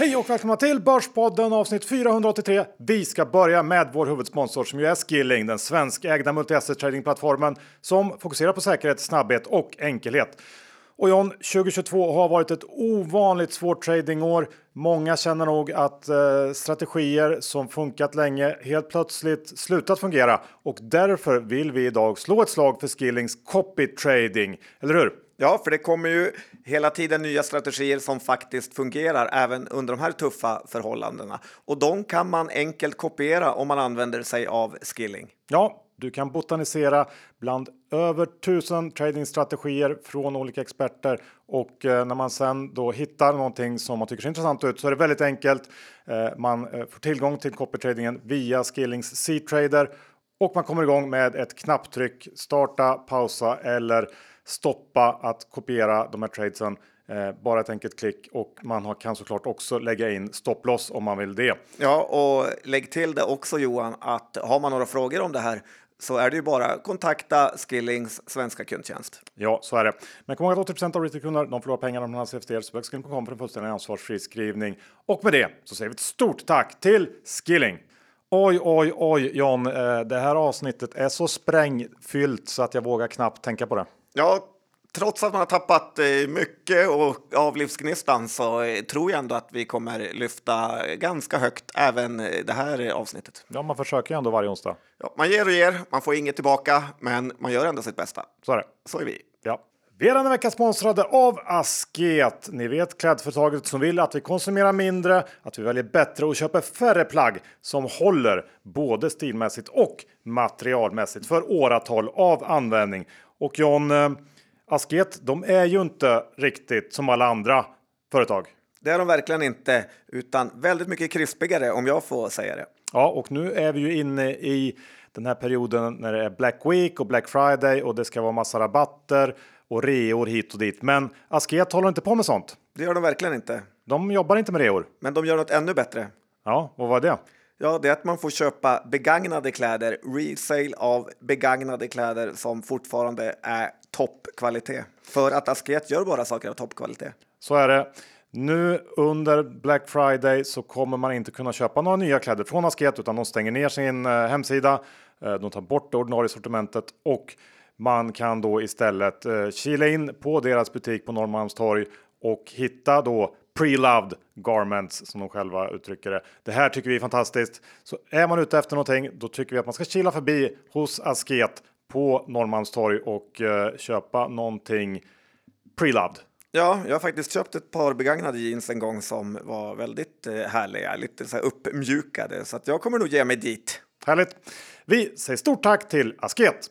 Hej och välkomna till Börspodden avsnitt 483. Vi ska börja med vår huvudsponsor som ju är Skilling, den svenskägda multi-asset tradingplattformen som fokuserar på säkerhet, snabbhet och enkelhet. Och John, 2022 har varit ett ovanligt svårt tradingår. Många känner nog att eh, strategier som funkat länge helt plötsligt slutat fungera och därför vill vi idag slå ett slag för Skillings copy trading, eller hur? Ja, för det kommer ju hela tiden nya strategier som faktiskt fungerar även under de här tuffa förhållandena. Och de kan man enkelt kopiera om man använder sig av skilling. Ja, du kan botanisera bland över tusen tradingstrategier från olika experter och eh, när man sen då hittar någonting som man tycker ser intressant ut så är det väldigt enkelt. Eh, man eh, får tillgång till copytradingen via Skillings C-trader och man kommer igång med ett knapptryck, starta, pausa eller stoppa att kopiera de här tradesen. Eh, bara ett enkelt klick och man kan såklart också lägga in stopploss om man vill det. Ja, och lägg till det också Johan att har man några frågor om det här så är det ju bara kontakta Skillings svenska kundtjänst. Ja, så är det. Men kom ihåg att 80 av retailkunder de förlorar pengar om de handlar CFD. Så Skilling.com för en fullständig ansvarsfri skrivning. Och med det så säger vi ett stort tack till Skilling. Oj, oj, oj, John. Eh, det här avsnittet är så sprängfyllt så att jag vågar knappt tänka på det. Ja, trots att man har tappat eh, mycket och av livsgnistan så eh, tror jag ändå att vi kommer lyfta ganska högt även det här avsnittet. Ja, man försöker ju ändå varje onsdag. Ja, man ger och ger, man får inget tillbaka, men man gör ändå sitt bästa. Så är det. Så är vi. Ja. Vi är denna vecka sponsrade av Asket. Ni vet klädföretaget som vill att vi konsumerar mindre, att vi väljer bättre och köper färre plagg som håller både stilmässigt och materialmässigt för åratal av användning. Och John, eh, Asket, de är ju inte riktigt som alla andra företag. Det är de verkligen inte, utan väldigt mycket krispigare om jag får säga det. Ja, och nu är vi ju inne i den här perioden när det är Black Week och Black Friday och det ska vara massa rabatter och reor hit och dit. Men Asket håller inte på med sånt. Det gör de verkligen inte. De jobbar inte med reor. Men de gör något ännu bättre. Ja, vad var det? Ja, det är att man får köpa begagnade kläder, resale av begagnade kläder som fortfarande är toppkvalitet. För att Asket gör bara saker av toppkvalitet. Så är det. Nu under Black Friday så kommer man inte kunna köpa några nya kläder från Asket utan de stänger ner sin eh, hemsida. Eh, de tar bort det ordinarie sortimentet och man kan då istället eh, kila in på deras butik på Norrmalmstorg och hitta då pre-loved garments som de själva uttrycker det. Det här tycker vi är fantastiskt. Så är man ute efter någonting, då tycker vi att man ska kila förbi hos Asket på Norrmalmstorg och uh, köpa någonting pre-loved. Ja, jag har faktiskt köpt ett par begagnade jeans en gång som var väldigt eh, härliga, lite så här uppmjukade, så att jag kommer nog ge mig dit. Härligt! Vi säger stort tack till Asket!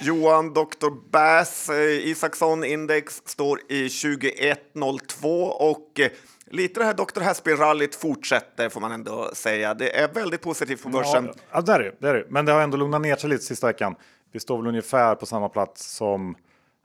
Johan Dr. Bass eh, Isaksson index står i 2102 och eh, lite det här Dr. Haspin-rallyt fortsätter får man ändå säga. Det är väldigt positivt på börsen. Ja, det är det, det är det. Men det har ändå lugnat ner sig lite sista veckan. Vi står väl ungefär på samma plats som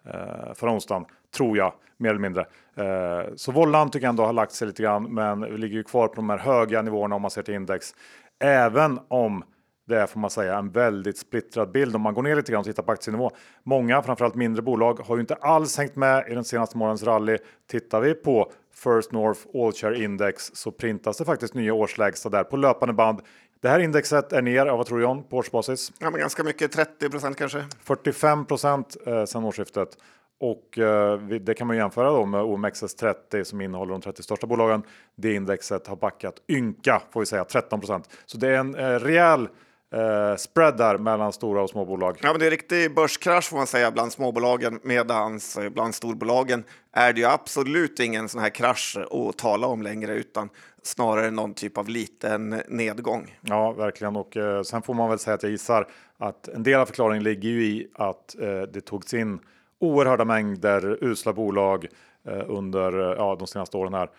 eh, förra onsdagen, tror jag, mer eller mindre. Eh, så vållan tycker jag ändå har lagt sig lite grann, men vi ligger ju kvar på de här höga nivåerna om man ser till index. Även om det är får man säga en väldigt splittrad bild om man går ner lite grann och tittar på aktienivå. Många, framförallt mindre bolag, har ju inte alls hängt med i den senaste morgonens rally. Tittar vi på First North All Share Index så printas det faktiskt nya årslägsta där på löpande band. Det här indexet är ner, vad tror John, på årsbasis? Ja, men ganska mycket, 30 procent kanske. 45 procent eh, sedan årsskiftet. Och eh, det kan man jämföra då med OMXS30 som innehåller de 30 största bolagen. Det indexet har backat ynka, får vi säga, 13 procent. Så det är en eh, rejäl eh, spread där mellan stora och småbolag. Ja, men det är riktig börskrasch får man säga bland småbolagen medans eh, bland storbolagen är det ju absolut ingen sån här krasch att tala om längre utan snarare någon typ av liten nedgång. Ja, verkligen. Och eh, sen får man väl säga att jag gissar att en del av förklaringen ligger ju i att eh, det togs in oerhörda mängder usla bolag eh, under eh, ja, de senaste åren här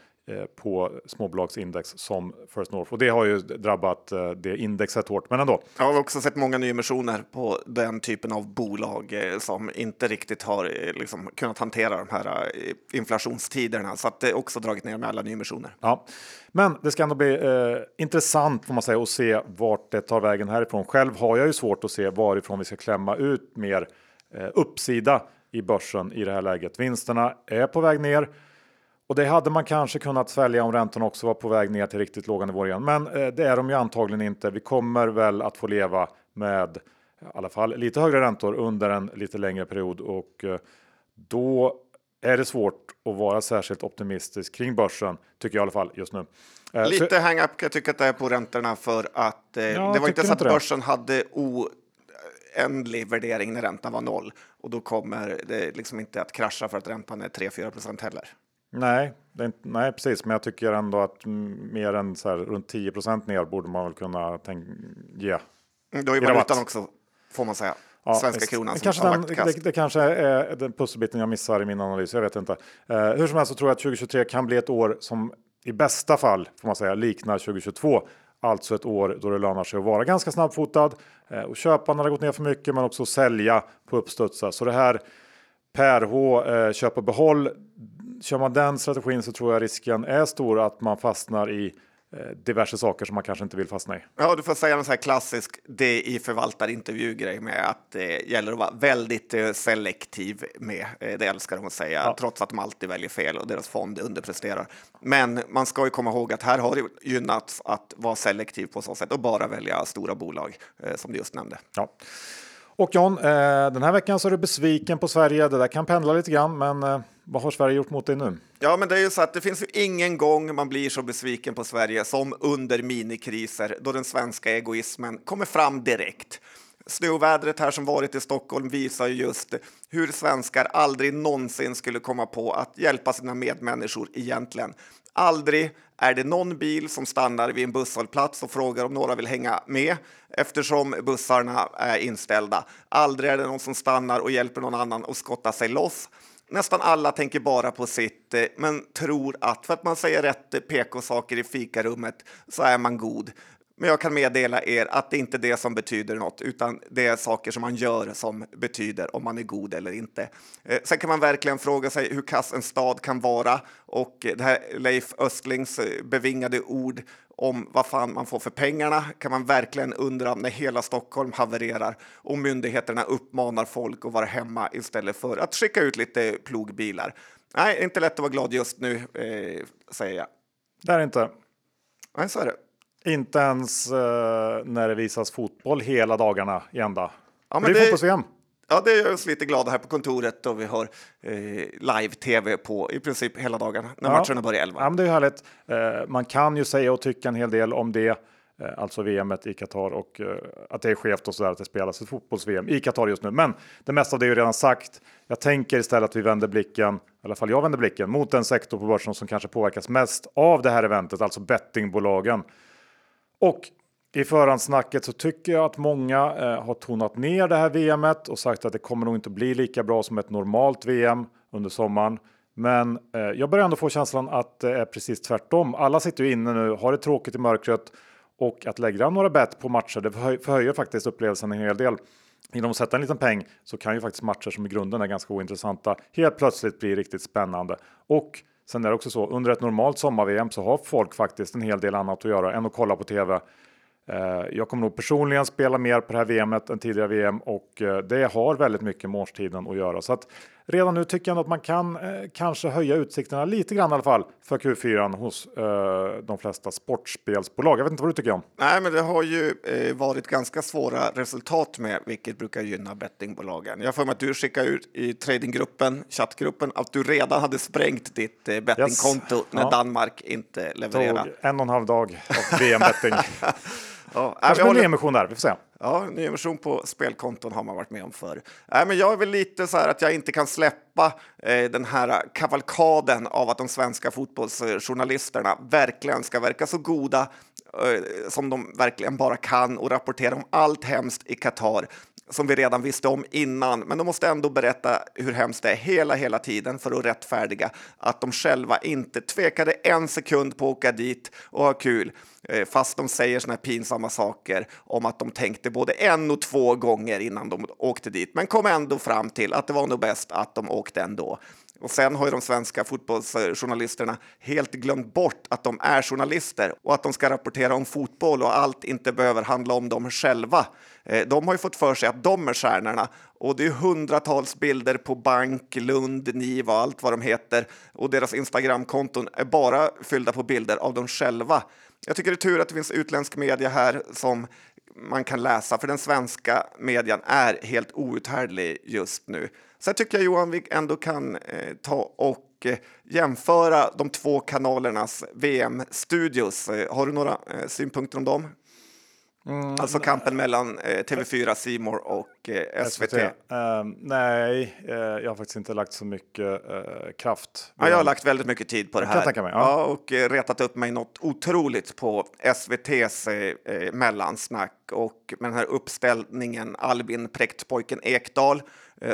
på småbolagsindex som First North och det har ju drabbat eh, det indexet hårt. Men ändå. Jag har också sett många nyemissioner på den typen av bolag eh, som inte riktigt har liksom, kunnat hantera de här inflationstiderna så att det också dragit ner med alla nyemissioner. Ja, men det ska ändå bli eh, intressant får man säga att se vart det tar vägen härifrån. Själv har jag ju svårt att se varifrån vi ska klämma ut mer eh, uppsida i börsen i det här läget. Vinsterna är på väg ner Och det hade man kanske kunnat svälja om räntorna också var på väg ner till riktigt låga nivåer igen. Men eh, det är de ju antagligen inte. Vi kommer väl att få leva med i alla fall lite högre räntor under en lite längre period och eh, då är det svårt att vara särskilt optimistisk kring börsen, tycker jag i alla fall just nu. Eh, lite hang-up kan jag tycka att det är på räntorna för att eh, ja, det var inte så att börsen det. hade oändlig värdering när räntan var noll och då kommer det liksom inte att krascha för att räntan är 3-4 procent heller. Nej, det inte, nej, precis, men jag tycker ändå att mer än så här, runt 10 procent ner borde man väl kunna tänk, ge. Mm, då är valutan också, får man säga. Ja, Svenska kronan kanske den, det, det, kanske är den pusselbiten jag missar i min analys, jag vet inte. Uh, hur som helst så tror jag att 2023 kan bli ett år som i bästa fall, får man säga, liknar 2022. Alltså ett år då det lönar sig att vara ganska snabbfotad uh, och köpa när det gått ner för mycket men också sälja på uppstudsar. Så det här Per H, uh, köp och behåll. Kör man den strategin så tror jag risken är stor att man fastnar i Eh, diverse saker som man kanske inte vill fastna i. Ja, du får säga en sån här klassisk det i förvaltarintervju-grej med att det gäller att vara väldigt eh, selektiv med. Eh, det älskar de att säga, ja. trots att de alltid väljer fel och deras fond underpresterar. Men man ska ju komma ihåg att här har det gynnats att vara selektiv på så sätt och bara välja stora bolag som du just nämnde. Ja. Och John, den här veckan så är du besviken på Sverige. Det där kan pendla lite grann, men vad har Sverige gjort mot dig nu? Ja, men det är ju så att det finns ju ingen gång man blir så besviken på Sverige som under minikriser då den svenska egoismen kommer fram direkt. Snövädret här som varit i Stockholm visar just hur svenskar aldrig någonsin skulle komma på att hjälpa sina medmänniskor egentligen. Aldrig är det någon bil som stannar vid en busshållplats och frågar om några vill hänga med eftersom bussarna är inställda. Aldrig är det någon som stannar och hjälper någon annan att skotta sig loss Nästan alla tänker bara på sitt, eh, men tror att för att man säger rätt PK-saker i fikarummet så är man god. Men jag kan meddela er att det inte är det som betyder något, utan det är saker som man gör som betyder om man är god eller inte. Eh, sen kan man verkligen fråga sig hur kass en stad kan vara och det här Leif Östlings eh, bevingade ord om vad fan man får för pengarna kan man verkligen undra när hela Stockholm havererar och myndigheterna uppmanar folk att vara hemma istället för att skicka ut lite plogbilar. Nej, inte lätt att vara glad just nu, eh, säger jag. Det är inte. Nej, så är det. Inte ens eh, när det visas fotboll hela dagarna i ända. Ja, men det är det... fotbolls-VM. Ja, det gör oss lite glada här på kontoret och vi har eh, live-tv på i princip hela dagarna när ja. matcherna börjar 11. Ja, men det är härligt. Eh, man kan ju säga och tycka en hel del om det, eh, alltså VM i Qatar och eh, att det är skevt och så där att det spelas ett fotbolls-VM i Qatar just nu. Men det mesta av det är ju redan sagt. Jag tänker istället att vi vänder blicken, i alla fall jag vänder blicken, mot den sektor på börsen som kanske påverkas mest av det här eventet, alltså bettingbolagen. Och i förhandsnacket så tycker jag att många eh, har tonat ner det här VMet och sagt att det kommer nog inte bli lika bra som ett normalt VM under sommaren. Men eh, jag börjar ändå få känslan att det är precis tvärtom. Alla sitter ju inne nu, har det tråkigt i mörkret och att lägga några bett på matcher, det förhöjer faktiskt upplevelsen en hel del. Genom att sätta en liten peng så kan ju faktiskt matcher som i grunden är ganska ointressanta helt plötsligt bli riktigt spännande. Och sen är det också så under ett normalt sommar-VM så har folk faktiskt en hel del annat att göra än att kolla på tv. Eh, jag kommer nog personligen spela mer på det här VMet än tidigare VM och eh, det har väldigt mycket med årstiden att göra. Så att redan nu tycker jag att man kan eh, kanske höja utsikterna lite grann i alla fall för Q4 hos de flesta sportspelsbolag. Jag vet inte vad du tycker om? Nej, men det har ju varit ganska svåra resultat med, vilket brukar gynna bettingbolagen. Jag får mig att du skickade ut i tradinggruppen, chattgruppen, att du redan hade sprängt ditt bettingkonto yes. när ja. Danmark inte levererade. Tog en och en halv dag av VM-betting. Ja, Kanske en håller... nyemission där, vi får se. Ja, nyemission på spelkonton har man varit med om förr. Nej, men jag är väl lite så här att jag inte kan släppa eh, den här kavalkaden av att de svenska fotbollsjournalisterna verkligen ska verka så goda eh, som de verkligen bara kan och rapportera om allt hemskt i Qatar som vi redan visste om innan, men de måste ändå berätta hur hemskt det är hela, hela tiden för att rättfärdiga att de själva inte tvekade en sekund på att åka dit och ha kul, eh, fast de säger såna här pinsamma saker om att de tänkte både en och två gånger innan de åkte dit, men kom ändå fram till att det var nog bäst att de åkte ändå. Och sen har ju de svenska fotbollsjournalisterna helt glömt bort att de är journalister och att de ska rapportera om fotboll och allt inte behöver handla om dem själva. Eh, de har ju fått för sig att de är stjärnorna Och det är hundratals bilder på bank, Lund, Niva och allt vad de heter. Och deras Instagramkonton är bara fyllda på bilder av dem själva. Jag tycker det är tur att det finns utländsk media här som man kan läsa, för den svenska median är helt outhärdlig just nu. Sen tycker jag Johan, vi ändå kan eh, ta och eh, jämföra de två kanalernas VM-studios. Eh, har du några eh, synpunkter om dem? Mm, alltså kampen mellan eh, TV4, Simor och eh, SVT. SVT. Uh, nej, uh, jag har faktiskt inte lagt så mycket uh, kraft. Ja, jag har lagt väldigt mycket tid på det här. Mig, ja. ja. och retat upp mig något otroligt på SVTs mellansnack och med den här uppställningen Albin Präktpojken Ekdal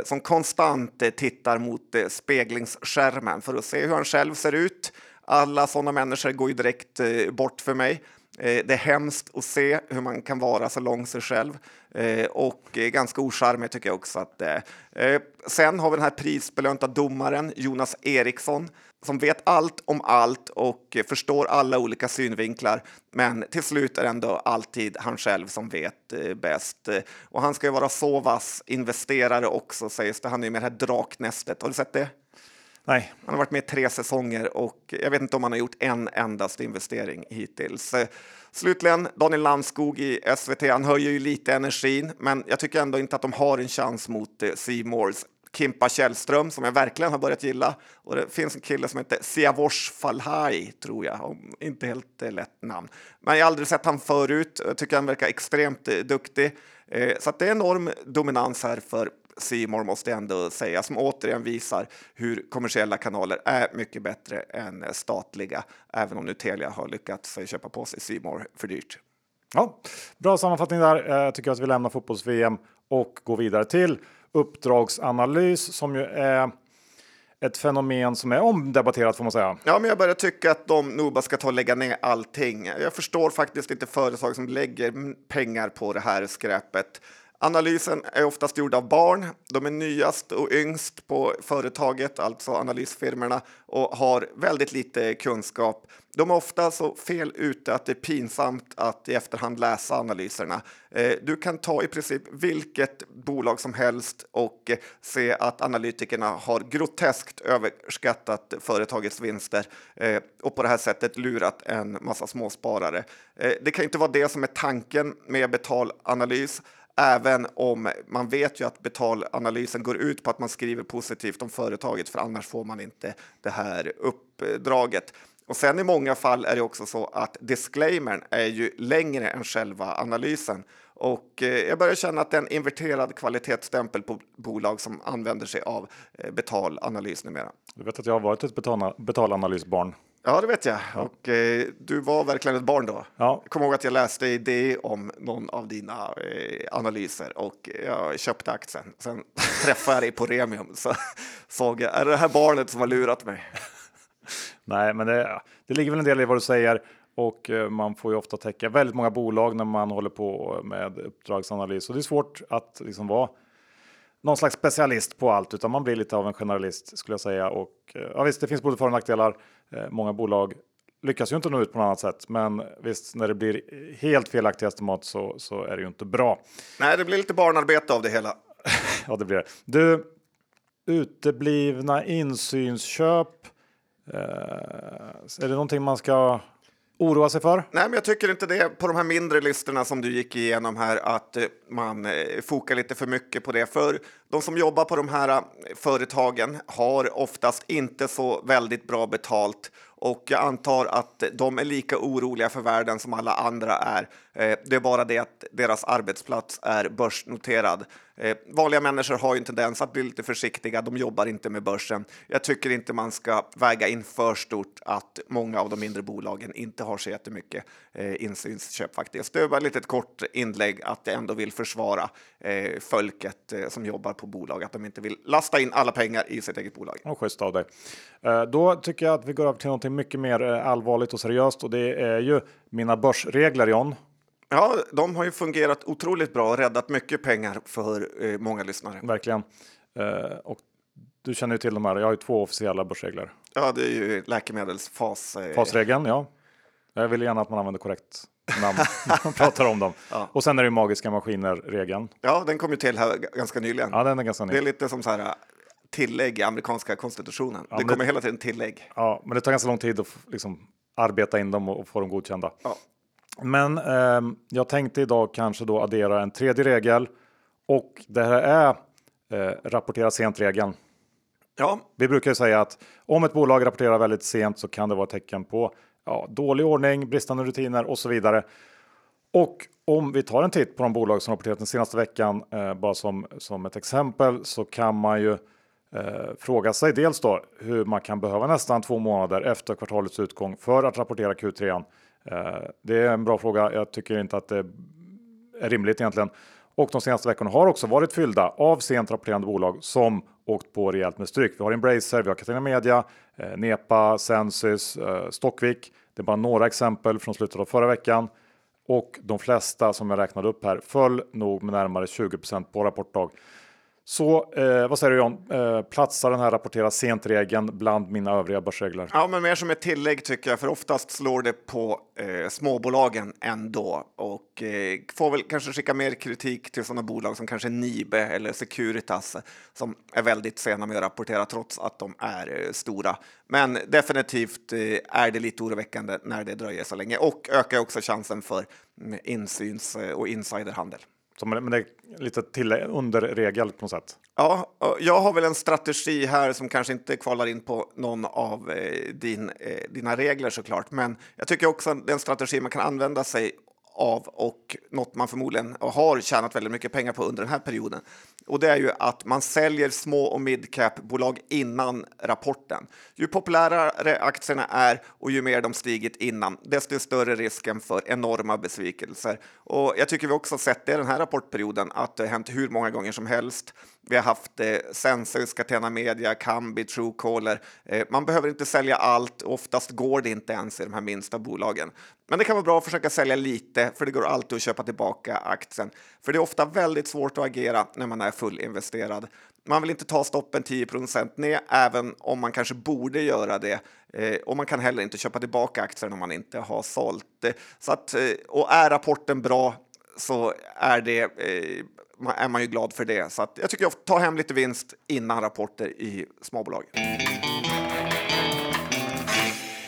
som konstant tittar mot speglingsskärmen för att se hur han själv ser ut. Alla sådana människor går ju direkt bort för mig. Eh, det är hemskt att se hur man kan vara så lång sig själv eh, och eh, ganska ocharmig tycker jag också att det är. Sen har vi den här prisbelönta domaren Jonas Eriksson som vet allt om allt och förstår alla olika synvinklar. Men till slut är det ändå alltid han själv som vet bäst. Och han ska ju vara så vass investerare också sägs det. Han är ju med det här draknästet. Har du sett det? Nej. Han har varit med tre säsonger och jag vet inte om han har gjort en endast investering hittills. Slutligen Daniel Landskog i SVT. Han höjer ju lite energin, men jag tycker ändå inte att de har en chans mot eh, Seymours. Kimpa Källström som jag verkligen har börjat gilla. Och det finns en kille som heter Siavosh Falhai, tror jag. Om, inte helt eh, lätt namn. Men jag har aldrig sett han förut. Jag tycker han verkar extremt eh, duktig. Eh, så det är enorm dominans här för Simor måste jag ändå säga, som återigen visar hur kommersiella kanaler är mycket bättre än statliga, även om nu Telia har lyckats köpa på sig Simor för dyrt. Ja, bra sammanfattning där. Jag eh, tycker att vi lämnar fotbolls-VM och går vidare till uppdragsanalys som ju är ett fenomen som är omdebatterat får man säga. Ja, men jag börjar tycka att de nog bara ska ta och lägga ner allting. Jag förstår faktiskt inte företag som lägger pengar på det här skräpet. Analysen är oftast gjord av barn. De är nyast och yngst på företaget, alltså analysfirmorna, och har väldigt lite kunskap. De är ofta så fel ute att det är pinsamt att i efterhand läsa analyserna. Eh, du kan ta i princip vilket bolag som helst och eh, se att analytikerna har groteskt överskattat företagets vinster eh, och på det här sättet lurat en massa småsparare. Det kan inte vara det som är tanken med betalanalys. Även om man vet ju att betalanalysen går ut på att man skriver positivt om företaget, för annars får man inte det här uppdraget. Och sen i många fall är det också så att disclaimern är ju längre än själva analysen. Och eh, jag börjar känna att det är en inverterad kvalitetsstämpel på bolag som använder sig av eh, betalanalys numera. Du vet att jag har varit ett betalanalysbarn. Ja, det vet jag. Ja. Och eh, du var verkligen ett barn då. Ja. Jag kommer ihåg att jag läste idé om någon av dina eh, analyser och jag köpte aktien. Sen träffade jag dig på Remium så såg jag, är det det här barnet som har lurat mig? Nej, men det, det ligger väl en del i vad du säger och eh, man får ju ofta täcka väldigt många bolag när man håller på med uppdragsanalys och det är svårt att liksom vara någon slags specialist på allt, utan man blir lite av en generalist skulle jag säga. Och eh, ja, visst, det finns både för och nackdelar. Eh, många bolag lyckas ju inte nå ut på något annat sätt, men visst, när det blir helt felaktiga estimat så, så är det ju inte bra. Nej, det blir lite barnarbete av det hela. ja, det blir det. Du, uteblivna insynsköp. Eh, är det någonting man ska oroa sig för? Nej, men jag tycker inte det. På de här mindre listorna som du gick igenom här, att eh, man eh, fokar lite för mycket på det. För de som jobbar på de här eh, företagen har oftast inte så väldigt bra betalt och jag antar att de är lika oroliga för världen som alla andra är. Eh, det är bara det att deras arbetsplats är börsnoterad. Eh, vanliga människor har ju en tendens att bli lite försiktiga. De jobbar inte med börsen. Jag tycker inte man ska väga in för stort att många av de mindre bolagen inte har så jättemycket eh, insynsköp faktiskt. Det var ett litet kort inlägg att jag ändå vill försvara folket som jobbar på bolag, att de inte vill lasta in alla pengar i sitt eget bolag. Och schysst av dig. Då tycker jag att vi går över till något mycket mer allvarligt och seriöst och det är ju mina börsregler John. Ja, de har ju fungerat otroligt bra och räddat mycket pengar för eh, många lyssnare. Verkligen. Eh, och du känner ju till de här. Jag har ju två officiella börsregler. Ja, det är ju läkemedelsfas. Eh, Fasregeln, ja. Jag vill gärna att man använder korrekt namn när man pratar om dem. Ja. Och sen är det ju magiska maskiner-regeln. Ja, den kom ju till här ganska nyligen. Ja, den är ganska Det är ny. lite som så här äh, tillägg i amerikanska konstitutionen. det men kommer det- hela tiden tillägg. Ja, men det tar ganska lång tid att liksom, arbeta in dem och få dem godkända. Ja. Men ehm, jag tänkte idag kanske då addera en tredje regel och det här är eh, rapportera sent-regeln. Ja, Vi brukar ju säga att om ett bolag rapporterar väldigt sent så kan det vara tecken på ja, dålig ordning, bristande rutiner och så vidare. Och om vi tar en titt på de bolag som rapporterat den senaste veckan, eh, bara som, som ett exempel, så kan man ju eh, fråga sig dels då hur man kan behöva nästan två månader efter kvartalets utgång för att rapportera Q3. Eh, det är en bra fråga. Jag tycker inte att det är rimligt egentligen. Och de senaste veckorna har också varit fyllda av sent rapporterande bolag som åkt på rejält med stryk. Vi har Embracer, vi har Catena Media, eh, Nepa, Sensus, eh, Stockvik. Det är bara några exempel från slutet av förra veckan. Och de flesta som jag räknade upp här föll nog med närmare 20% på rapportdag. Så eh, vad säger du John? Eh, platsar den här rapportera sent-regeln bland mina övriga börsregler? Ja, men mer som ett tillägg tycker jag, för oftast slår det på eh, småbolagen ändå och eh, får väl kanske skicka mer kritik till sådana bolag som kanske Nibe eller Securitas som är väldigt sena med att rapportera trots att de är eh, stora. Men definitivt eh, är det lite oroväckande när det dröjer så länge och ökar också chansen för mm, insyns eh, och insiderhandel. Som, men det är lite till under regel på något sätt. Ja, jag har väl en strategi här som kanske inte kvalar in på någon av eh, din, eh, dina regler såklart, men jag tycker också att det är en strategi man kan använda sig av och något man förmodligen har tjänat väldigt mycket pengar på under den här perioden. Och det är ju att man säljer små och midcap-bolag innan rapporten. Ju populärare aktierna är och ju mer de stigit innan, desto större risken för enorma besvikelser. Och jag tycker vi också sett det i den här rapportperioden att det har hänt hur många gånger som helst. Vi har haft eh, Sensus, Catena Media, Kambi, Truecaller. Eh, man behöver inte sälja allt. Oftast går det inte ens i de här minsta bolagen. Men det kan vara bra att försöka sälja lite, för det går alltid att köpa tillbaka aktien. För det är ofta väldigt svårt att agera när man är fullinvesterad. Man vill inte ta stoppen 10% ner, även om man kanske borde göra det. Eh, och man kan heller inte köpa tillbaka aktien om man inte har sålt. Eh, Så att, eh, och är rapporten bra så är, det, eh, är man ju glad för det. Så att jag tycker jag tar hem lite vinst innan rapporter i småbolag.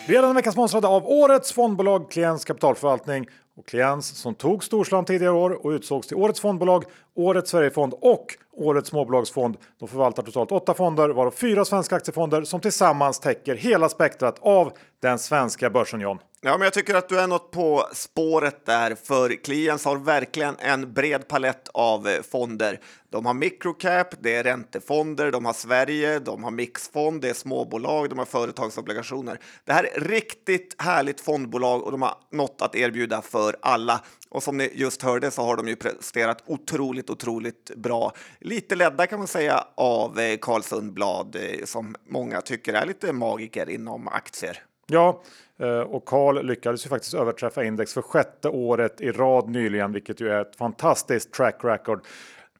Vi är denna vecka sponsrade av årets fondbolag Kliens kapitalförvaltning och Kliens som tog storslam tidigare år och utsågs till årets fondbolag, årets Sverigefond och årets småbolagsfond. De förvaltar totalt åtta fonder, varav fyra svenska aktiefonder som tillsammans täcker hela spektrat av den svenska börsen John. Ja, men jag tycker att du är något på spåret där, för Kliens har verkligen en bred palett av eh, fonder. De har microcap, det är räntefonder, de har Sverige, de har mixfond, det är småbolag, de har företagsobligationer. Det här är riktigt härligt fondbolag och de har något att erbjuda för alla. Och som ni just hörde så har de ju presterat otroligt, otroligt bra. Lite ledda kan man säga av eh, Carl Sundblad eh, som många tycker är lite magiker inom aktier. Ja, eh, och Carl lyckades ju faktiskt överträffa index för sjätte året i rad nyligen, vilket ju är ett fantastiskt track record.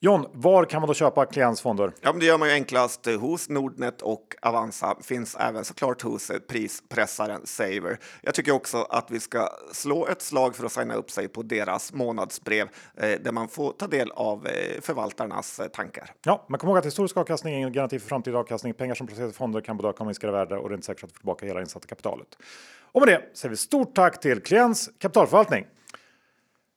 John, var kan man då köpa Klients fonder? Ja, men det gör man ju enklast hos Nordnet och Avanza. Finns även såklart hos eh, prispressaren Saver. Jag tycker också att vi ska slå ett slag för att signa upp sig på deras månadsbrev eh, där man får ta del av eh, förvaltarnas eh, tankar. Ja, men kom ihåg att historisk avkastning är ingen garanti för framtida avkastning. Pengar som placeras i fonder kan både öka och minska i värde och det är inte säkert att får tillbaka hela insatta kapitalet. Och med det säger vi stort tack till Klients kapitalförvaltning.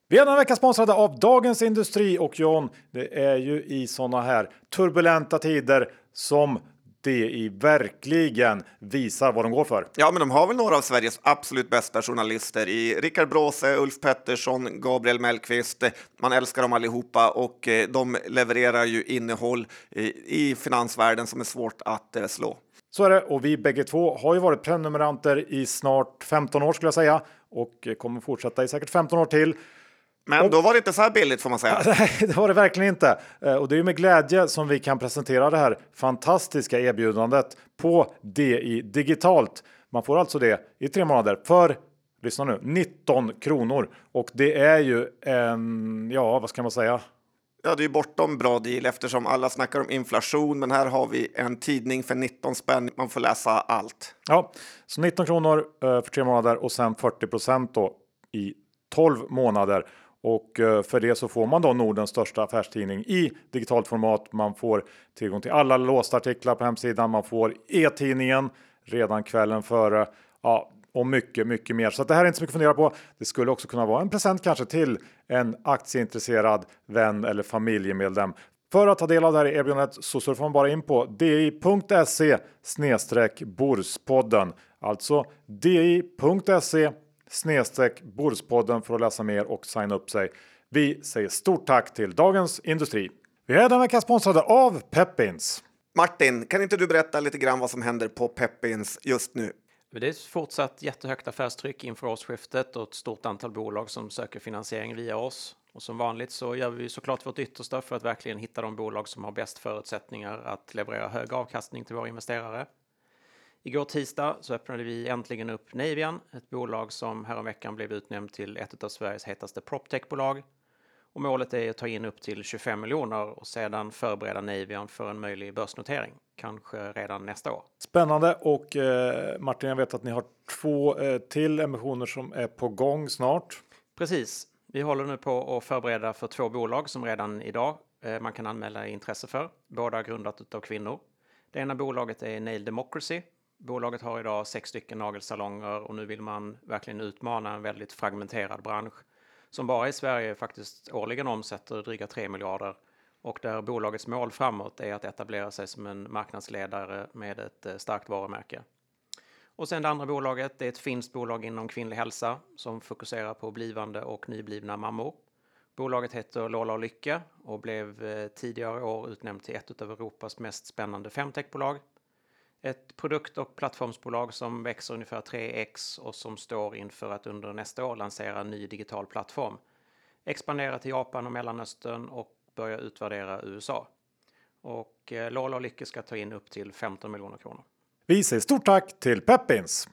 Vi är denna vecka sponsrade av Dagens Industri och John, det är ju i sådana här turbulenta tider som DI verkligen visar vad de går för. Ja, men de har väl några av Sveriges absolut bästa journalister i Rickard Bråse, Ulf Pettersson, Gabriel Mellqvist. Man älskar dem allihopa och eh, de levererar ju innehåll i, finansvärlden som är svårt att eh, slå. Så är det och vi bägge två har ju varit prenumeranter i snart 15 år skulle jag säga och kommer fortsätta i säkert 15 år till. Men då var det inte så här billigt får man säga. Nej, det var det verkligen inte. Eh, Och det är med glädje som vi kan presentera det här fantastiska erbjudandet på DI digitalt. Man får alltså det i tre månader för, lyssna nu, 19 kronor. Och det är ju en, ja vad ska man säga? Ja, det är bortom bra deal eftersom alla snackar om inflation, men här har vi en tidning för 19 spänn. Man får läsa allt. Ja, så 19 kronor eh, för tre månader och sen 40 procent då i 12 månader. Och eh, för det så får man då Nordens största affärstidning i digitalt format. Man får tillgång till alla låsta artiklar på hemsidan. Man får e-tidningen redan kvällen före. Ja, och mycket, mycket mer. Så det här är inte så mycket att fundera på. Det skulle också kunna vara en present kanske till en aktieintresserad vän eller familjemedlem. För att ta del av det här erbjudandet så surfar man bara in på di.se Borspodden. Alltså di.se Borspodden för att läsa mer och signa upp sig. Vi säger stort tack till Dagens Industri. Vi är den vecka sponsrade av Peppins. Martin, kan inte du berätta lite grann vad som händer på Peppins just nu? Det är fortsatt jättehögt affärstryck inför årsskiftet och ett stort antal bolag som söker finansiering via oss. Och som vanligt så gör vi såklart vårt yttersta för att verkligen hitta de bolag som har bäst förutsättningar att leverera hög avkastning till våra investerare. Igår tisdag så öppnade vi äntligen upp Navian, ett bolag som häromveckan blev utnämnt till ett av Sveriges hetaste proptechbolag. Och målet är att ta in upp till 25 miljoner och sedan förbereda Navian för en möjlig börsnotering, kanske redan nästa år. Spännande och eh, Martin, jag vet att ni har två eh, till emissioner som är på gång snart. Precis. Vi håller nu på att förbereda för två bolag som redan idag eh, man kan anmäla intresse för. Båda grundat av kvinnor. Det ena bolaget är Nail Democracy Bolaget har idag sex stycken nagelsalonger och nu vill man verkligen utmana en väldigt fragmenterad bransch som bara i Sverige faktiskt årligen omsätter dryga 3 miljarder och där bolagets mål framåt är att etablera sig som en marknadsledare med ett eh, starkt varumärke. Och sen det andra bolaget, det är ett finskt bolag inom kvinnlig hälsa som fokuserar på blivande och nyblivna mammor. Bolaget heter Lola och Lycka och blev eh, tidigare år utnämnt till ett av Europas mest spännande femtechbolag ett produkt och plattformsbolag som växer ungefär 3x och som står inför att under nästa år lansera en ny digital plattform. Expandera till Japan och Mellanöstern och börja utvärdera USA. Och eh, Lola och Lycke ska ta in upp till 15 miljoner kronor. Vi säger stort tack till Peppins!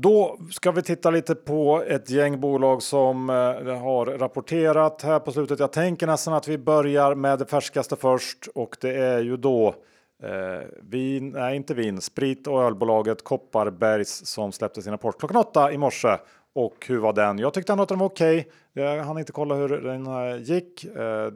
Då ska vi titta lite på ett gäng bolag som eh, har rapporterat här på slutet. Jag tänker nästan att vi börjar med det färskaste först och det är ju då eh, vin, nej inte vin, sprit och ölbolaget Kopparbergs som släppte sin rapport klockan åtta i morse. Och hur var den? Jag tyckte ändå att den var okej. Okay. Jag hann inte kolla hur den eh, gick. Eh,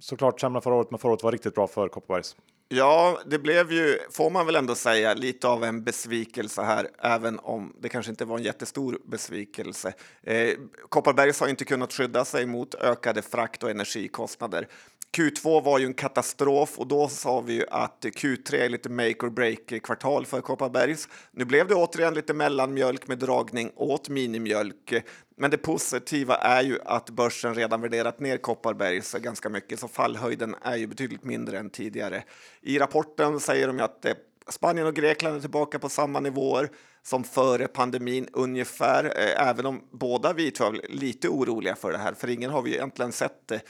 såklart sämre förra året, men förra året var riktigt bra för Kopparbergs. Ja, det blev ju, får man väl ändå säga, lite av en besvikelse här, även om det kanske inte var en jättestor besvikelse. Eh, Kopparbergs har inte kunnat skydda sig mot ökade frakt och energikostnader. Q2 var ju en katastrof och då sa vi ju att Q3 är lite make or break kvartal för Kopparbergs. Nu blev det återigen lite mellanmjölk med dragning åt minimjölk. Men det positiva är ju att börsen redan värderat ner Kopparbergs ganska mycket, så fallhöjden är ju betydligt mindre än tidigare. I rapporten säger de ju att eh, Spanien och Grekland är tillbaka på samma nivåer som före pandemin ungefär, eh, även om båda vi tror är lite oroliga för det här, för ingen har vi egentligen sett eh,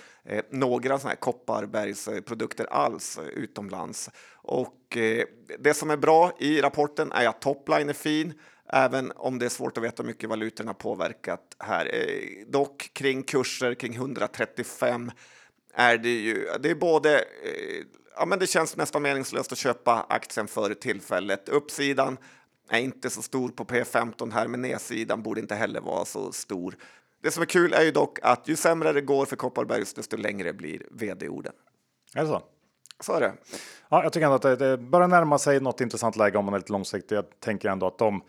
några sådana här Kopparbergsprodukter alls utomlands. Och det som är bra i rapporten är att topline är fin, även om det är svårt att veta hur mycket valutorna påverkat här. Eh, dock kring kurser kring 135 är det ju, det är både, eh, ja men det känns nästan meningslöst att köpa aktien för tillfället. Uppsidan är inte så stor på P15 här, men nedsidan borde inte heller vara så stor. Det som är kul är ju dock att ju sämre det går för Kopparbergs, desto längre blir vd-orden. Är det så? Så är det. Ja, jag tycker ändå att det, börjar närma sig något intressant läge om man är lite långsiktig. Jag tänker ändå att de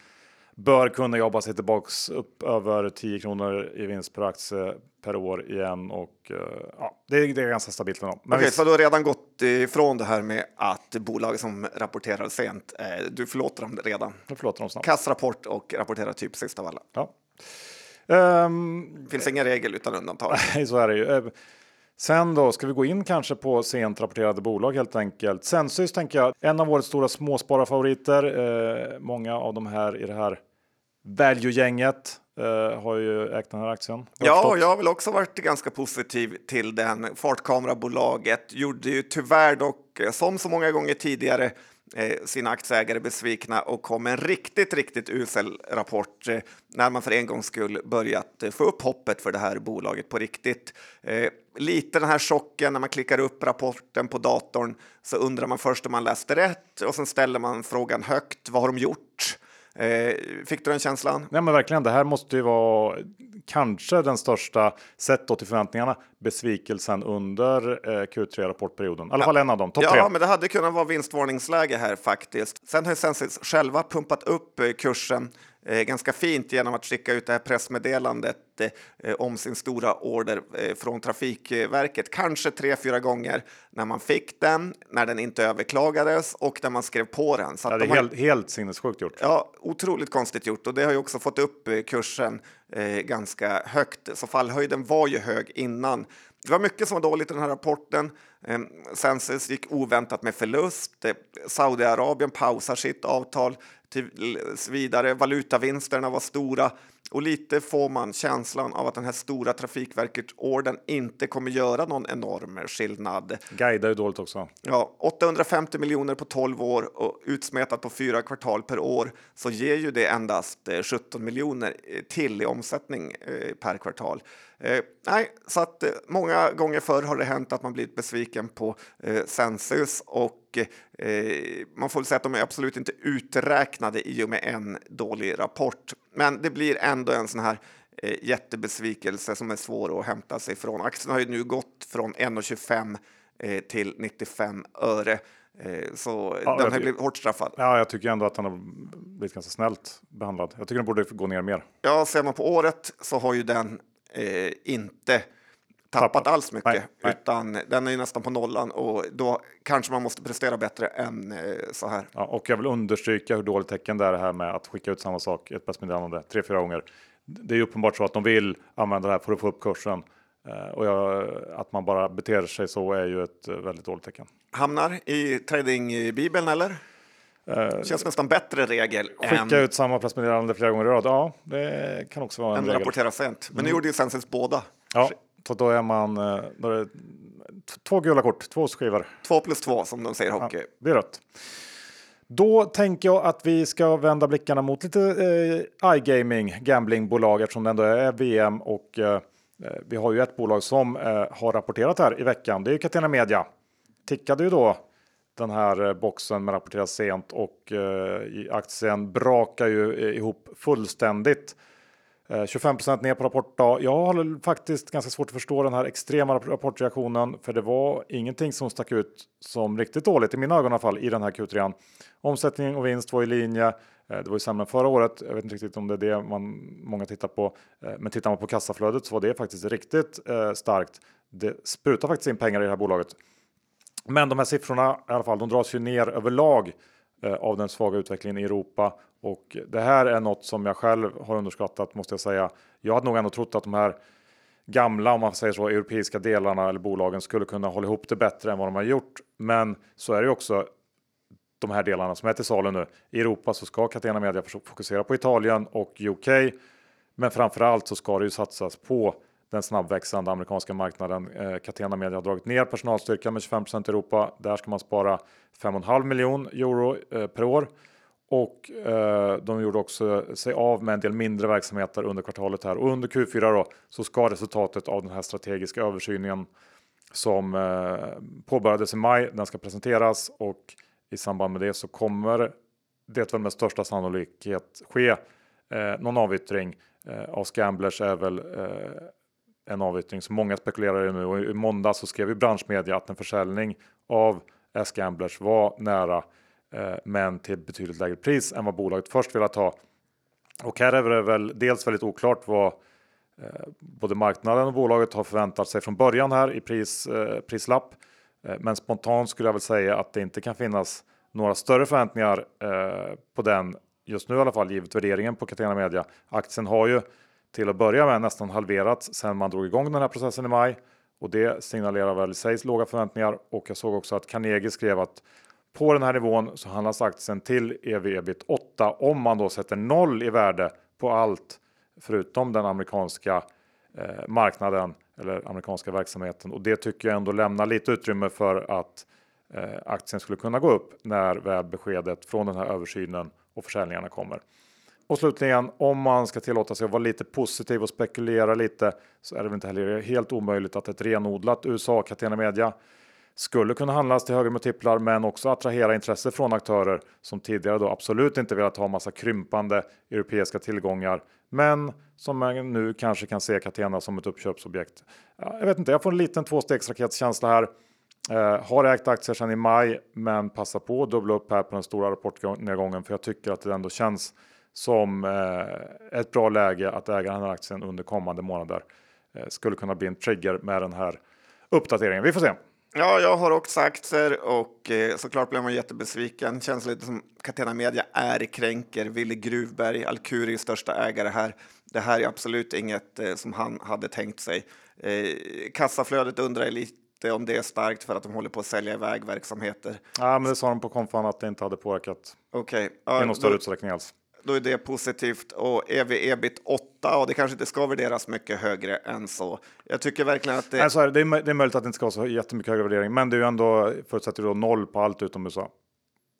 bör kunna jobba sig tillbaks upp över 10 kronor i vinst per aktie per år igen och uh, ja, det är, det är ganska stabilt ändå. Okej, okay, så du har redan gått ifrån det här med att bolag som rapporterar sent, eh, du förlåter dem redan? Jag förlåter dem snabbt. Kassrapport och rapportera typ sist av alla. Ja. Um, finns ingen regel utan undantag. Nej, så är det ju. Ehm, sen då ska vi gå in kanske på sent rapporterade bolag helt enkelt. Sensys tänker jag, en av årets stora småspararfavoriter. Eh, många av de här i det här Value-gänget uh, har ju ägt den här aktien. Ja, jag har väl också varit ganska positiv till den. Fartkamerabolaget gjorde ju tyvärr dock, som så många gånger tidigare, eh, sina aktieägare besvikna och kom med en riktigt, riktigt usel rapport eh, när man för en gångs skull börjat eh, få upp hoppet för det här bolaget på riktigt. Eh, lite den här chocken när man klickar upp rapporten på datorn så undrar man först om man läste rätt och sen ställer man frågan högt. Vad har de gjort? Eh, fick du den känslan? Nej, men verkligen. Det här måste ju vara kanske den största sett till förväntningarna besvikelsen under eh, Q3 rapportperioden. I alla fall en av dem. Topp ja, tre. men det hade kunnat vara vinstvarningsläge här faktiskt. Sen har Sensis själva pumpat upp eh, kursen ganska fint genom att skicka ut det här pressmeddelandet eh, om sin stora order eh, från Trafikverket. Kanske tre, fyra gånger när man fick den, när den inte överklagades och när man skrev på den. Så ja, det är de helt, helt sinnessjukt gjort. Ja, otroligt konstigt gjort och det har ju också fått upp eh, kursen eh, ganska högt. Så fallhöjden var ju hög innan. Det var mycket som var dåligt i den här rapporten. Eh, Sensus gick oväntat med förlust. Eh, Saudiarabien pausar sitt avtal tills vidare. Valutavinsterna var stora och lite får man känslan av att den här stora Trafikverket-orden inte kommer göra någon enorm skillnad. Guida är dåligt också. Ja, 850 miljoner på 12 år och utsmetat på fyra kvartal per år så ger ju det endast 17 eh, miljoner eh, till i omsättning eh, per kvartal. Nej, så att många gånger förr har det hänt att man blivit besviken på Sensus och eh, man får säga att de är absolut inte uträknade i och med en dålig rapport. Men det blir ändå en sån här eh, jättebesvikelse som är svår att hämta sig från. Aktien har ju nu gått från 1,25 eh, till 95 öre. Eh, så ja, den har blivit hårt straffad. Ja, jag tycker ändå att den har blivit ganska snällt behandlad. Jag tycker den borde gå ner mer. Ja, ser man på året så har ju den eh, inte tappat Tappa. alls mycket, nej, nej. utan den är nästan på nollan och då kanske man måste prestera bättre än eh, så här. Ja, och jag vill understryka hur dåligt tecken det är det här med att skicka ut samma sak, ett pressmeddelande tre, fyra gånger. Det är uppenbart så att de vill använda det här för att få upp kursen eh, och jag, att man bara beter sig så är ju ett eh, väldigt dåligt tecken. Hamnar i tradingbibeln eller? Uh, känns nästan bättre regel. Skicka än... ut samma pressmeddelande flera gånger i rad. Ja, det kan också vara en, en regel. rapportera sent. Men mm. nu gjorde ju Senses båda. Ja, så då är man eh, då är två gula kort, två skivor. Två plus två som de säger hockey. Ja, det är rött. Då tänker jag att vi ska vända blickarna mot lite eh, iGaming, gamblingbolag eftersom det ändå är VM och eh, eh, vi har ju ett bolag som eh, har rapporterat här i veckan. Det är Catena Media. Tickade ju då den här eh, boxen med rapporteras sent och eh, aktien brakar ju ihop fullständigt. 25 eh, ner på rapportdag. Jag har faktiskt ganska svårt att förstå den här extrema rapportreaktionen för det var ingenting som stack ut som riktigt dåligt i mina ögon i alla fall i den här Q3. Omsättning och vinst var i linje. Eh, det var ju sämre än förra året. Jag vet inte riktigt om det är det man, många tittar på. Eh, men tittar man på kassaflödet så var det faktiskt riktigt eh, starkt. Det sprutar faktiskt in pengar i det här bolaget. Men de här siffrorna i alla fall, de dras ju ner överlag Eh, av den svaga utvecklingen i Europa och det här är något som jag själv har underskattat måste jag säga. Jag hade nog ändå trott att de här gamla, om man säger så, europeiska delarna eller bolagen skulle kunna hålla ihop det bättre än vad de har gjort. Men så är det ju också de här delarna som är till salu nu. I Europa så ska Catena Media fokusera på Italien och UK. Men framförallt så ska det ju satsas på den snabbväxande amerikanska marknaden. Eh, Catena Media har dragit ner personalstyrkan med 25 i Europa. Där ska man spara 5,5 miljon euro eh, per år. Och eh, de gjorde också sig av med en del mindre verksamheter under kvartalet här. Och under Q4 då, så ska resultatet av den här strategiska översynen som eh, påbörjades i maj, den ska presenteras och i samband med det så kommer det väl med största sannolikhet ske eh, någon avyttring eh, av Scamblers är väl eh, en avyttring som många spekulerar i nu och i måndag så skrev ju branschmedia att en försäljning av S-Gamblers var nära Eh, men till betydligt lägre pris än vad bolaget först velat ha. Och här är det väl dels väldigt oklart vad eh, både marknaden och bolaget har förväntat sig från början här i pris, eh, prislapp. Eh, men spontant skulle jag väl säga att det inte kan finnas några större förväntningar eh, på den just nu i alla fall givet värderingen på Catena Media. Aktien har ju till att börja med nästan halverats sedan man drog igång den här processen i maj. Och det signalerar väl i sig låga förväntningar. Och jag såg också att Carnegie skrev att på den här nivån så handlas aktien till ev ebit 8 om man då sätter noll i värde på allt förutom den amerikanska eh, marknaden eller amerikanska verksamheten. Och det tycker jag ändå lämnar lite utrymme för att eh, aktien skulle kunna gå upp när väl beskedet från den här översynen och försäljningarna kommer. Och slutligen, om man ska tillåta sig att vara lite positiv och spekulera lite så är det väl inte heller helt omöjligt att ett renodlat USA Catena Media skulle kunna handlas till högre multiplar men också attrahera intresse från aktörer som tidigare då absolut inte velat ha massa krympande europeiska tillgångar men som man nu kanske kan se Catena som ett uppköpsobjekt. Jag vet inte, jag får en liten tvåstegsraketskänsla här. Eh, har ägt aktier sedan i maj men passar på att dubbla upp här på den stora rapportnedgången för jag tycker att det ändå känns som eh, ett bra läge att äga den här aktien under kommande månader. Eh, skulle kunna bli en trigger med den här uppdateringen. Vi får se. Ja, jag har också aktier och eh, såklart blev man jättebesviken. Känns lite som Catena Media är kränker. Ville Gruvberg, Alkuri största ägare här. Det här är absolut inget eh, som han hade tänkt sig. Eh, kassaflödet undrar jag lite om det är starkt för att de håller på att sälja iväg verksamheter. Ja, men det sa de på konfan att det inte hade påverkat Okej, i någon större utsträckning alls. Då är det positivt. Och ev ebit 8 och det kanske inte ska värderas mycket högre än så. Jag tycker verkligen att det... Nej, så är det, är, det är möjligt att det inte ska vara så jättemycket högre värdering, men det är ju ändå förutsätter då noll på allt utom USA.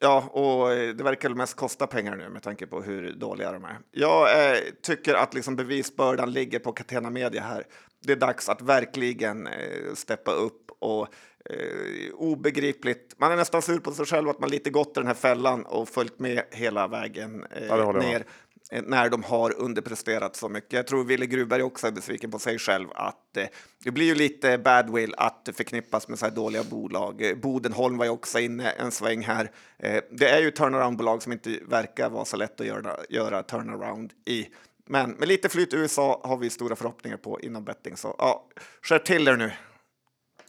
Ja, och eh, det verkar väl mest kosta pengar nu med tanke på hur dåliga de är. Jag eh, tycker att liksom bevisbördan ligger på Catena Media här. Det är dags att verkligen eh, steppa upp och eh, obegripligt. Man är nästan sur på sig själv att man lite gått i den här fällan och följt med hela vägen eh, Ja, jag med. ner eh, när de har underpresterat så mycket. Jag tror Wille Gruberg också är besviken på sig själv att eh, det blir ju lite badwill att förknippas med så här dåliga bolag. Eh, Bodenholm var ju också inne en sväng här. Eh, det är ju turnaroundbolag som inte verkar vara så lätt att göra, göra turnaround i. Men med lite flyt i USA har vi stora förhoppningar på inom betting. Så ja, skärp till er nu.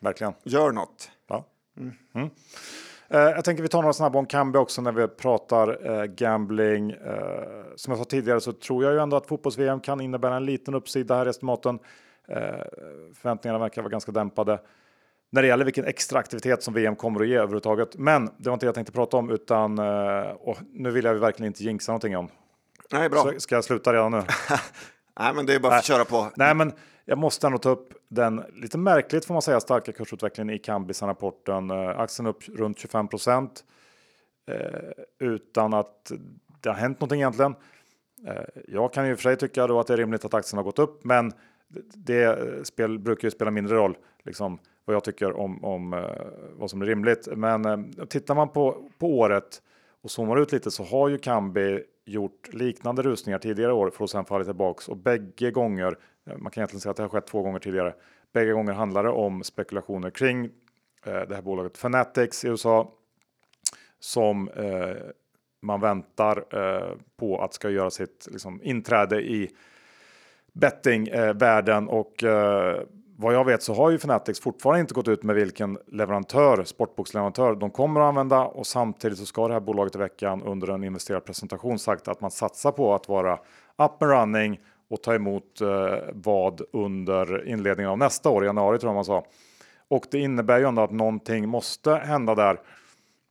Verkligen. Gör något. Ja. Mm. Eh, jag tänker vi tar några snabba om Kambi också när vi pratar eh, gambling. Eh, som jag sa tidigare så tror jag ju ändå att fotbolls-VM kan innebära en liten uppsida här i estimaten. Eh, förväntningarna verkar vara ganska dämpade när det gäller vilken extra aktivitet som VM kommer att ge överhuvudtaget. Men det var inte det jag tänkte prata om utan eh, och nu vill jag verkligen inte jinxa någonting om. Nej, bra. Så ska jag sluta redan nu? Nej, men det är bara att köra på. Nej, men jag måste ändå ta upp den lite märkligt får man säga starka kursutvecklingen i Kambi rapporten. Eh, aktien upp runt 25 procent eh, utan att det har hänt någonting egentligen. Eh, jag kan ju för sig tycka då att det är rimligt att aktien har gått upp, men det spel, brukar ju spela mindre roll liksom, vad jag tycker om, om vad som är rimligt. Men tittar man på, på året och zoomar ut lite så har ju Kambi gjort liknande rusningar tidigare år för att sen falla tillbaks. Och bägge gånger, eh, man kan egentligen säga att det har skett två gånger tidigare, bägge gånger handlar det om spekulationer kring eh, det här bolaget Fanatics i USA som eh, man väntar eh, på att ska göra sitt liksom, inträde i bettingvärlden eh, och eh, vad jag vet så har ju Fanatics fortfarande inte gått ut med vilken leverantör, sportboksleverantör de kommer att använda och samtidigt så ska det här bolaget i veckan under en investerarpresentation sagt att man satsar på att vara up and running och ta emot eh, vad under inledningen av nästa år, i januari tror jag man sa. Och det innebär ju ändå att någonting måste hända där.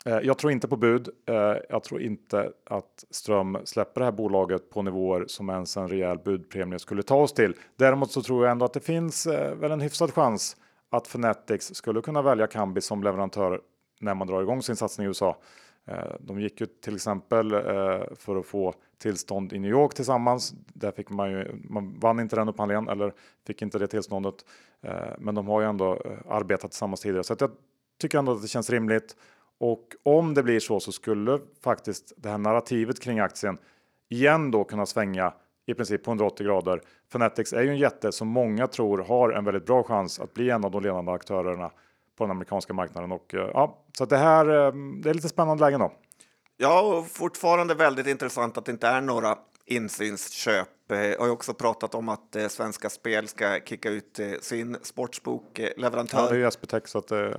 Eh, jag tror inte på bud. Eh, jag tror inte att Ström släpper det här bolaget på nivåer som ens en rejäl budpremie skulle ta oss till. Däremot så tror jag ändå att det finns eh, väl en hyfsad chans att Fanatics skulle kunna välja Kambi som leverantör när man drar igång sin satsning i USA. De gick ju till exempel för att få tillstånd i New York tillsammans. Där fick man ju, man vann inte den upphandlingen eller fick inte det tillståndet. Men de har ju ändå arbetat tillsammans tidigare så att jag tycker ändå att det känns rimligt. Och om det blir så så skulle faktiskt det här narrativet kring aktien igen då kunna svänga i princip på 180 grader. Fanatics är ju en jätte som många tror har en väldigt bra chans att bli en av de ledande aktörerna på den amerikanska marknaden. Och, eh, ja, så att det här eh, det är lite spännande lägen då. Ja, och fortfarande väldigt intressant att det inte är några insynsköp. Eh, Jag har också pratat om att eh, Svenska Spel ska kicka ut eh, sin sportsbokleverantör. Ja, det är ju SBTech så att eh,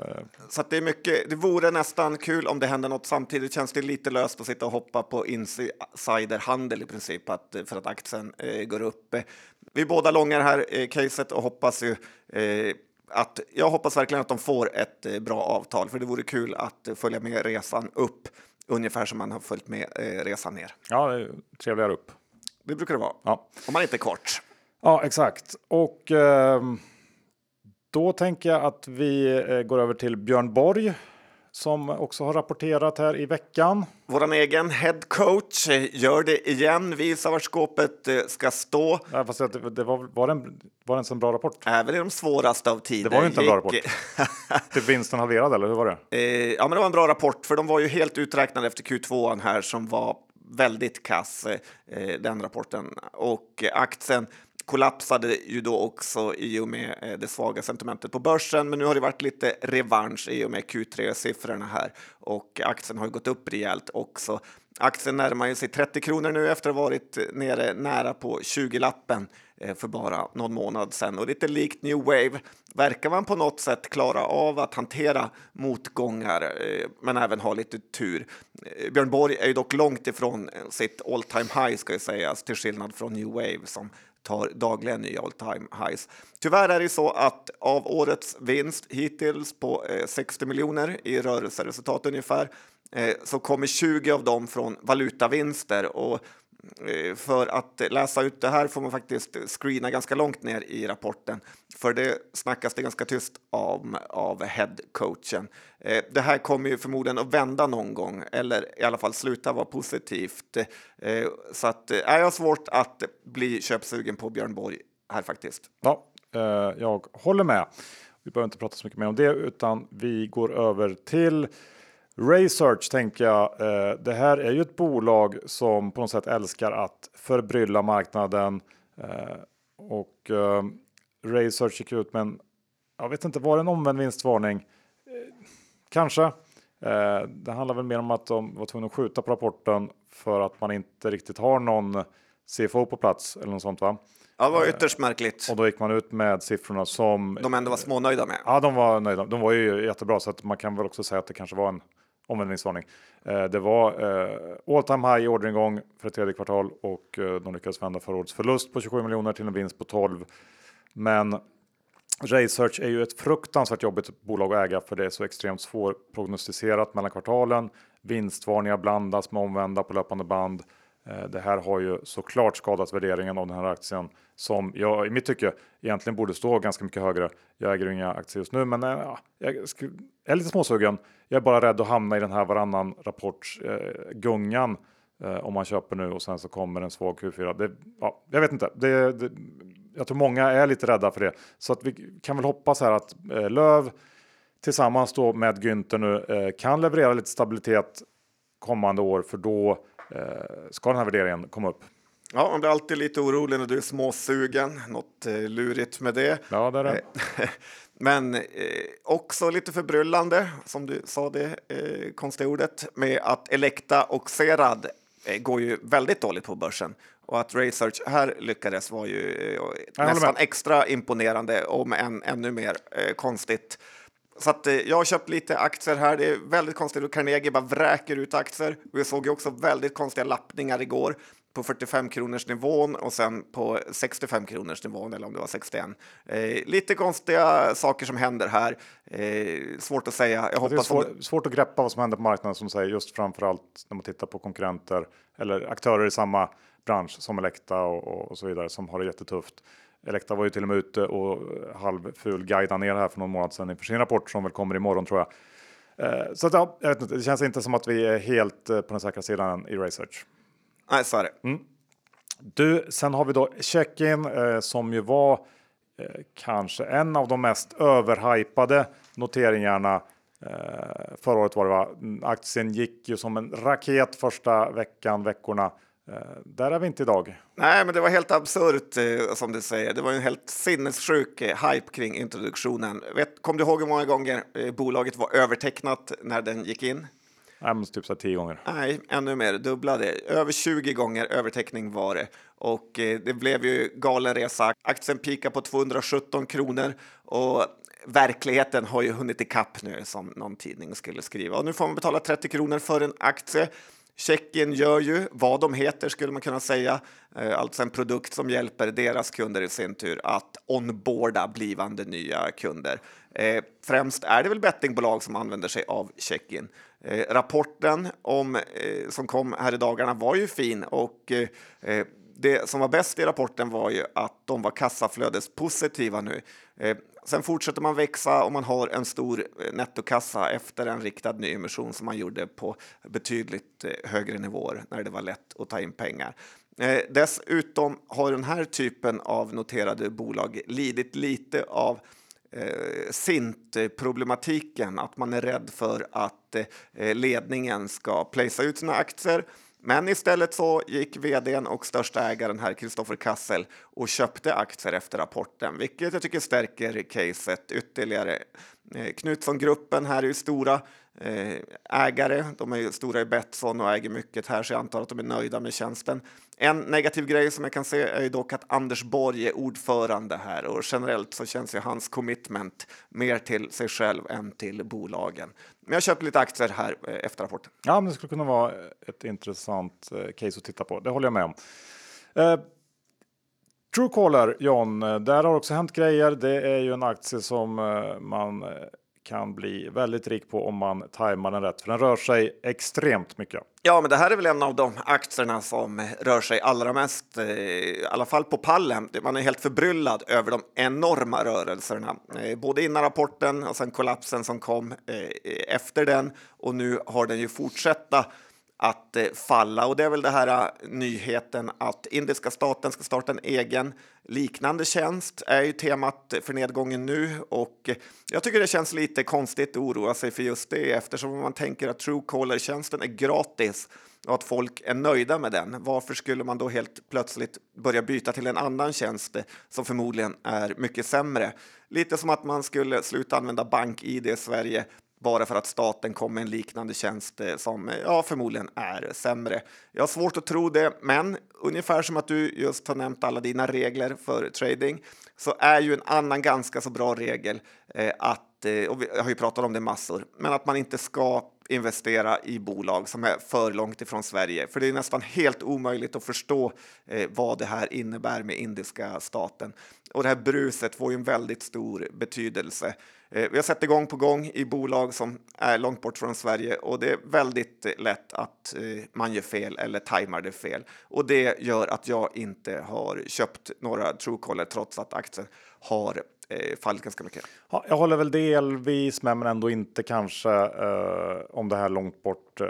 Så att det är mycket. Det vore nästan kul om det hände något. Samtidigt känns det lite löst att sitta och hoppa på insiderhandel i princip att, för att aktien går upp. Vi är båda långar här eh, caset och hoppas ju att jag hoppas verkligen att de får ett bra avtal, för det vore kul att följa med resan upp ungefär som man har följt med eh, resan ner. ja, trevligare upp. Det brukar det vara Ja. om man inte är kort. Ja, exakt. Och ehm, då tänker jag att vi eh, går över till Björn Borg. Som också har rapporterat här i veckan. Vår egen head coach gör det igen, visar var skåpet eh, ska stå. Ja, fast det, det var, var, det en, var det en bra rapport? Även i de svåraste av tider. Det var ju inte en bra rapport. Typ vinsten halverad eller hur var det? Eh, ja, men det var en bra rapport, för de var ju helt uträknade efter Q2 här som var väldigt kass, eh, den rapporten. Och eh, aktien kollapsade ju då också i och med eh, det svaga sentimentet på börsen. Men nu har det varit lite revansch i och med Q3-siffrorna här och aktien har ju gått upp rejält också. Aktien närmar ju sig 30 kronor nu efter att ha varit nere nära på 20-lappen eh, för bara någon månad sedan. Och lite likt New Wave verkar man på något sätt klara av att hantera motgångar, eh, men även ha lite tur. Björn Borg är ju dock långt ifrån sitt all time high ska ju sägas, alltså till skillnad från New Wave som tar dagligen nya all time highs. Tyvärr är det så att av årets vinst hittills på eh, 60 miljoner i rörelseresultat ungefär eh, så kommer 20 av dem från valutavinster och Eh, för att läsa ut det här får man faktiskt screena ganska långt ner i rapporten för det snackas det ganska tyst om av headcoachen. Eh, det här kommer ju förmodligen att vända någon gång eller i alla fall sluta vara positivt. Eh, så att jag är jag svårt att bli köpsugen på Björn Borg här faktiskt. Ja, jag håller med. Vi behöver inte prata så mycket mer om det utan vi går över till Research tänker jag. Eh, det här är ju ett bolag som på något sätt älskar att förbrylla marknaden eh, och eh, Research gick ut med en, jag vet inte, var det en omvänd vinstvarning? Eh, kanske. Det handlar väl mer om att de var tvungna att skjuta på rapporten för att man inte riktigt har någon CFO på plats eller något sånt va? Ja, det var ytterst märkligt. Och då gick man ut med siffrorna som De ändå var smånöjda med. Ja, de var nöjda. De var ju jättebra så att man kan väl också säga att det kanske var en omvändningsvarning. Eh, det var eh, all time high i orderingång för ett tredje kvartal och eh, de lyckades vända förra årets förlust på 27 miljoner till en vinst på 12. Men Research är ju ett fruktansvärt jobbigt bolag att äga för det är så extremt svårprognostiserat mellan kvartalen. Vinstvarningar blandas med omvända på löpande band. Eh, det här har ju såklart skadat värderingen av den här aktien som jag i mitt tycke egentligen borde stå ganska mycket högre. Jag äger inga aktier just nu, men eh, ja, jag är lite småsugen. Jag är bara rädd att hamna i den här varannan rapports eh, gungan eh, om man köper nu och sen så kommer en svag Q4. Det, ja, jag vet inte. Det, det, jag tror många är lite rädda för det, så att vi kan väl hoppas här att eh, Löv tillsammans då med Günther nu eh, kan leverera lite stabilitet kommande år, för då ska den här värderingen komma upp. Ja, man blir alltid lite orolig när du är småsugen. Något eh, lurigt med det. Ja, det är det. Eh, Men eh, också lite förbryllande, som du sa det eh, konstiga ordet, med att Elekta och Serad eh, går ju väldigt dåligt på börsen. Och att Research här lyckades var ju eh, nästan extra imponerande, om än ännu mer eh, konstigt. Så att, eh, jag har köpt lite aktier här. Det är väldigt konstigt att Carnegie bara vräker ut aktier. Vi såg ju också väldigt konstiga lappningar igår på 45 kronors nivån och sen på 65 kronors nivån eller om det var 61. Eh, lite konstiga saker som händer här. Eh, svårt att säga. Jag Det är hoppas svår, svårt att greppa vad som händer på marknaden som säger just framförallt när man tittar på konkurrenter eller aktörer i samma bransch som Elekta och, och, och så vidare som har det jättetufft. Elekta var ju till och med ute och halvful guida ner här för någon månad sedan inför sin rapport som väl kommer imorgon tror jag. Eh, så att, ja, jag vet inte, det känns inte som att vi är helt eh, på den säkra sidan i research. Nej, så är det. Du, sen har vi då Checkin eh, som ju var eh, kanske en av de mest överhypade noteringarna. Eh, förra året var det va? Mm, Aktien gick ju som en raket första veckan, veckorna. Eh, där är vi inte idag. Nej, men det var helt absurt eh, som du säger. Det var en helt sinnessjuk eh, hype kring introduktionen. Vet, kom du ihåg hur många gånger bolaget var övertecknat när den gick in? Nej, men typ så tio gånger. Nej, ännu mer, dubblade. Över 20 gånger överteckning var det. Och det blev ju galen resa. Aktien pika på 217 kronor och verkligheten har ju hunnit ikapp nu som någon tidning skulle skriva. Och nu får man betala 30 kronor för en aktie. Tjeckien gör ju vad de heter skulle man kunna säga. Eh, alltså en produkt som hjälper deras kunder i sin tur att onboarda blivande nya kunder. Eh, främst är det väl bettingbolag som använder sig av Tjeckien. Eh, rapporten om, som kom här i dagarna var ju fin och det som var bäst i rapporten var ju att de var kassaflödespositiva nu. Sen fortsätter man växa och man har en stor eh, nettokassa efter en riktad nyemission som man gjorde på betydligt eh, högre nivåer när det var lätt att ta in pengar. Eh, dessutom har den här typen av noterade bolag lidit lite av eh, SINT-problematiken, att man är rädd för att eh, eh ledningen ska placea ut sina aktier. Men istället så gick vdn och största ägaren här, Kristoffer Kassel, och köpte aktier efter rapporten, vilket jag tycker stärker caset ytterligare. Eh, Knutsson-gruppen här är ju stora Eh, ägare. De är ju stora i Betsson och äger mycket här, så jag antar att de är nöjda med tjänsten. En negativ grej som jag kan se är ju dock att Anders Borg är ordförande här och generellt så känns ju hans commitment mer till sig själv än till bolagen. Men jag köpte lite aktier här eh, efter rapporten. Ja, men det skulle kunna vara ett intressant eh, case att titta på. Det håller jag med om. Eh, Truecaller, John, där har också hänt grejer. Det är ju en aktie som man kan bli väldigt rik på om man tajmar den rätt, för den rör sig extremt mycket. Ja, men det här är väl en av de aktierna som rör sig allra mest, eh, i alla fall på pallen. Man är helt förbryllad över de enorma rörelserna, eh, både innan rapporten och sen kollapsen som kom eh, efter den. Och nu har den ju fortsätta att eh, falla. Och det är väl det här eh, nyheten att indiska staten ska starta en egen liknande tjänst är ju temat för nedgången nu och eh, jag tycker det känns lite konstigt att oroa sig för just det eftersom man tänker att Truecaller-tjänsten är gratis och att folk är nöjda med den. Varför skulle man då helt plötsligt börja byta till en annan tjänst som förmodligen är mycket sämre? Lite som att man skulle sluta använda BankID i Sverige bara för att staten kom med en liknande tjänst eh, som eh, ja, förmodligen är sämre. Jag har svårt att tro det, men ungefär som att du just har nämnt alla dina regler för trading så är ju en annan ganska så bra regel eh, att, Eh, och vi har ju pratat om det massor, men att man inte ska investera i bolag som är för långt ifrån Sverige. För det är nästan helt omöjligt att förstå eh, vad det här innebär med indiska staten. Och det här bruset får ju en väldigt stor betydelse. Eh, vi har sett det gång på gång i bolag som är långt bort från Sverige och det är väldigt lätt att eh, man gör fel eller tajmar det fel. Och det gör att jag inte har köpt några Truecaller trots att aktien har eh, fallit ganska mycket. Ja, jag håller väl delvis med, men ändå inte kanske eh, om det här långt bort. Eh,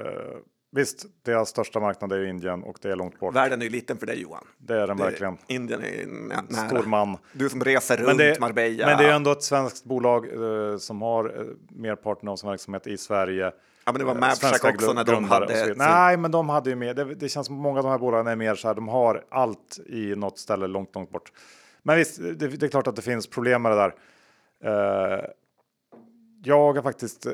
visst, deras största marknad är Indien och det är långt bort. Världen är ju liten för dig Johan. Det är den Det- verkligen. Indien är nära. Stor man. Du som reser runt Men det, Marbella. men det är ändå ett svenskt bolag eh, som har eh, merparten av sin verksamhet i Sverige. Ja, men det var Eh, svenska också när de hade Nej, men de hade ju mer. Det, det känns som många av de här bolagen är mer så här. De har allt i något ställe långt, långt bort. Men visst, det, det är klart att det finns problem med det där. Eh, jag har faktiskt eh,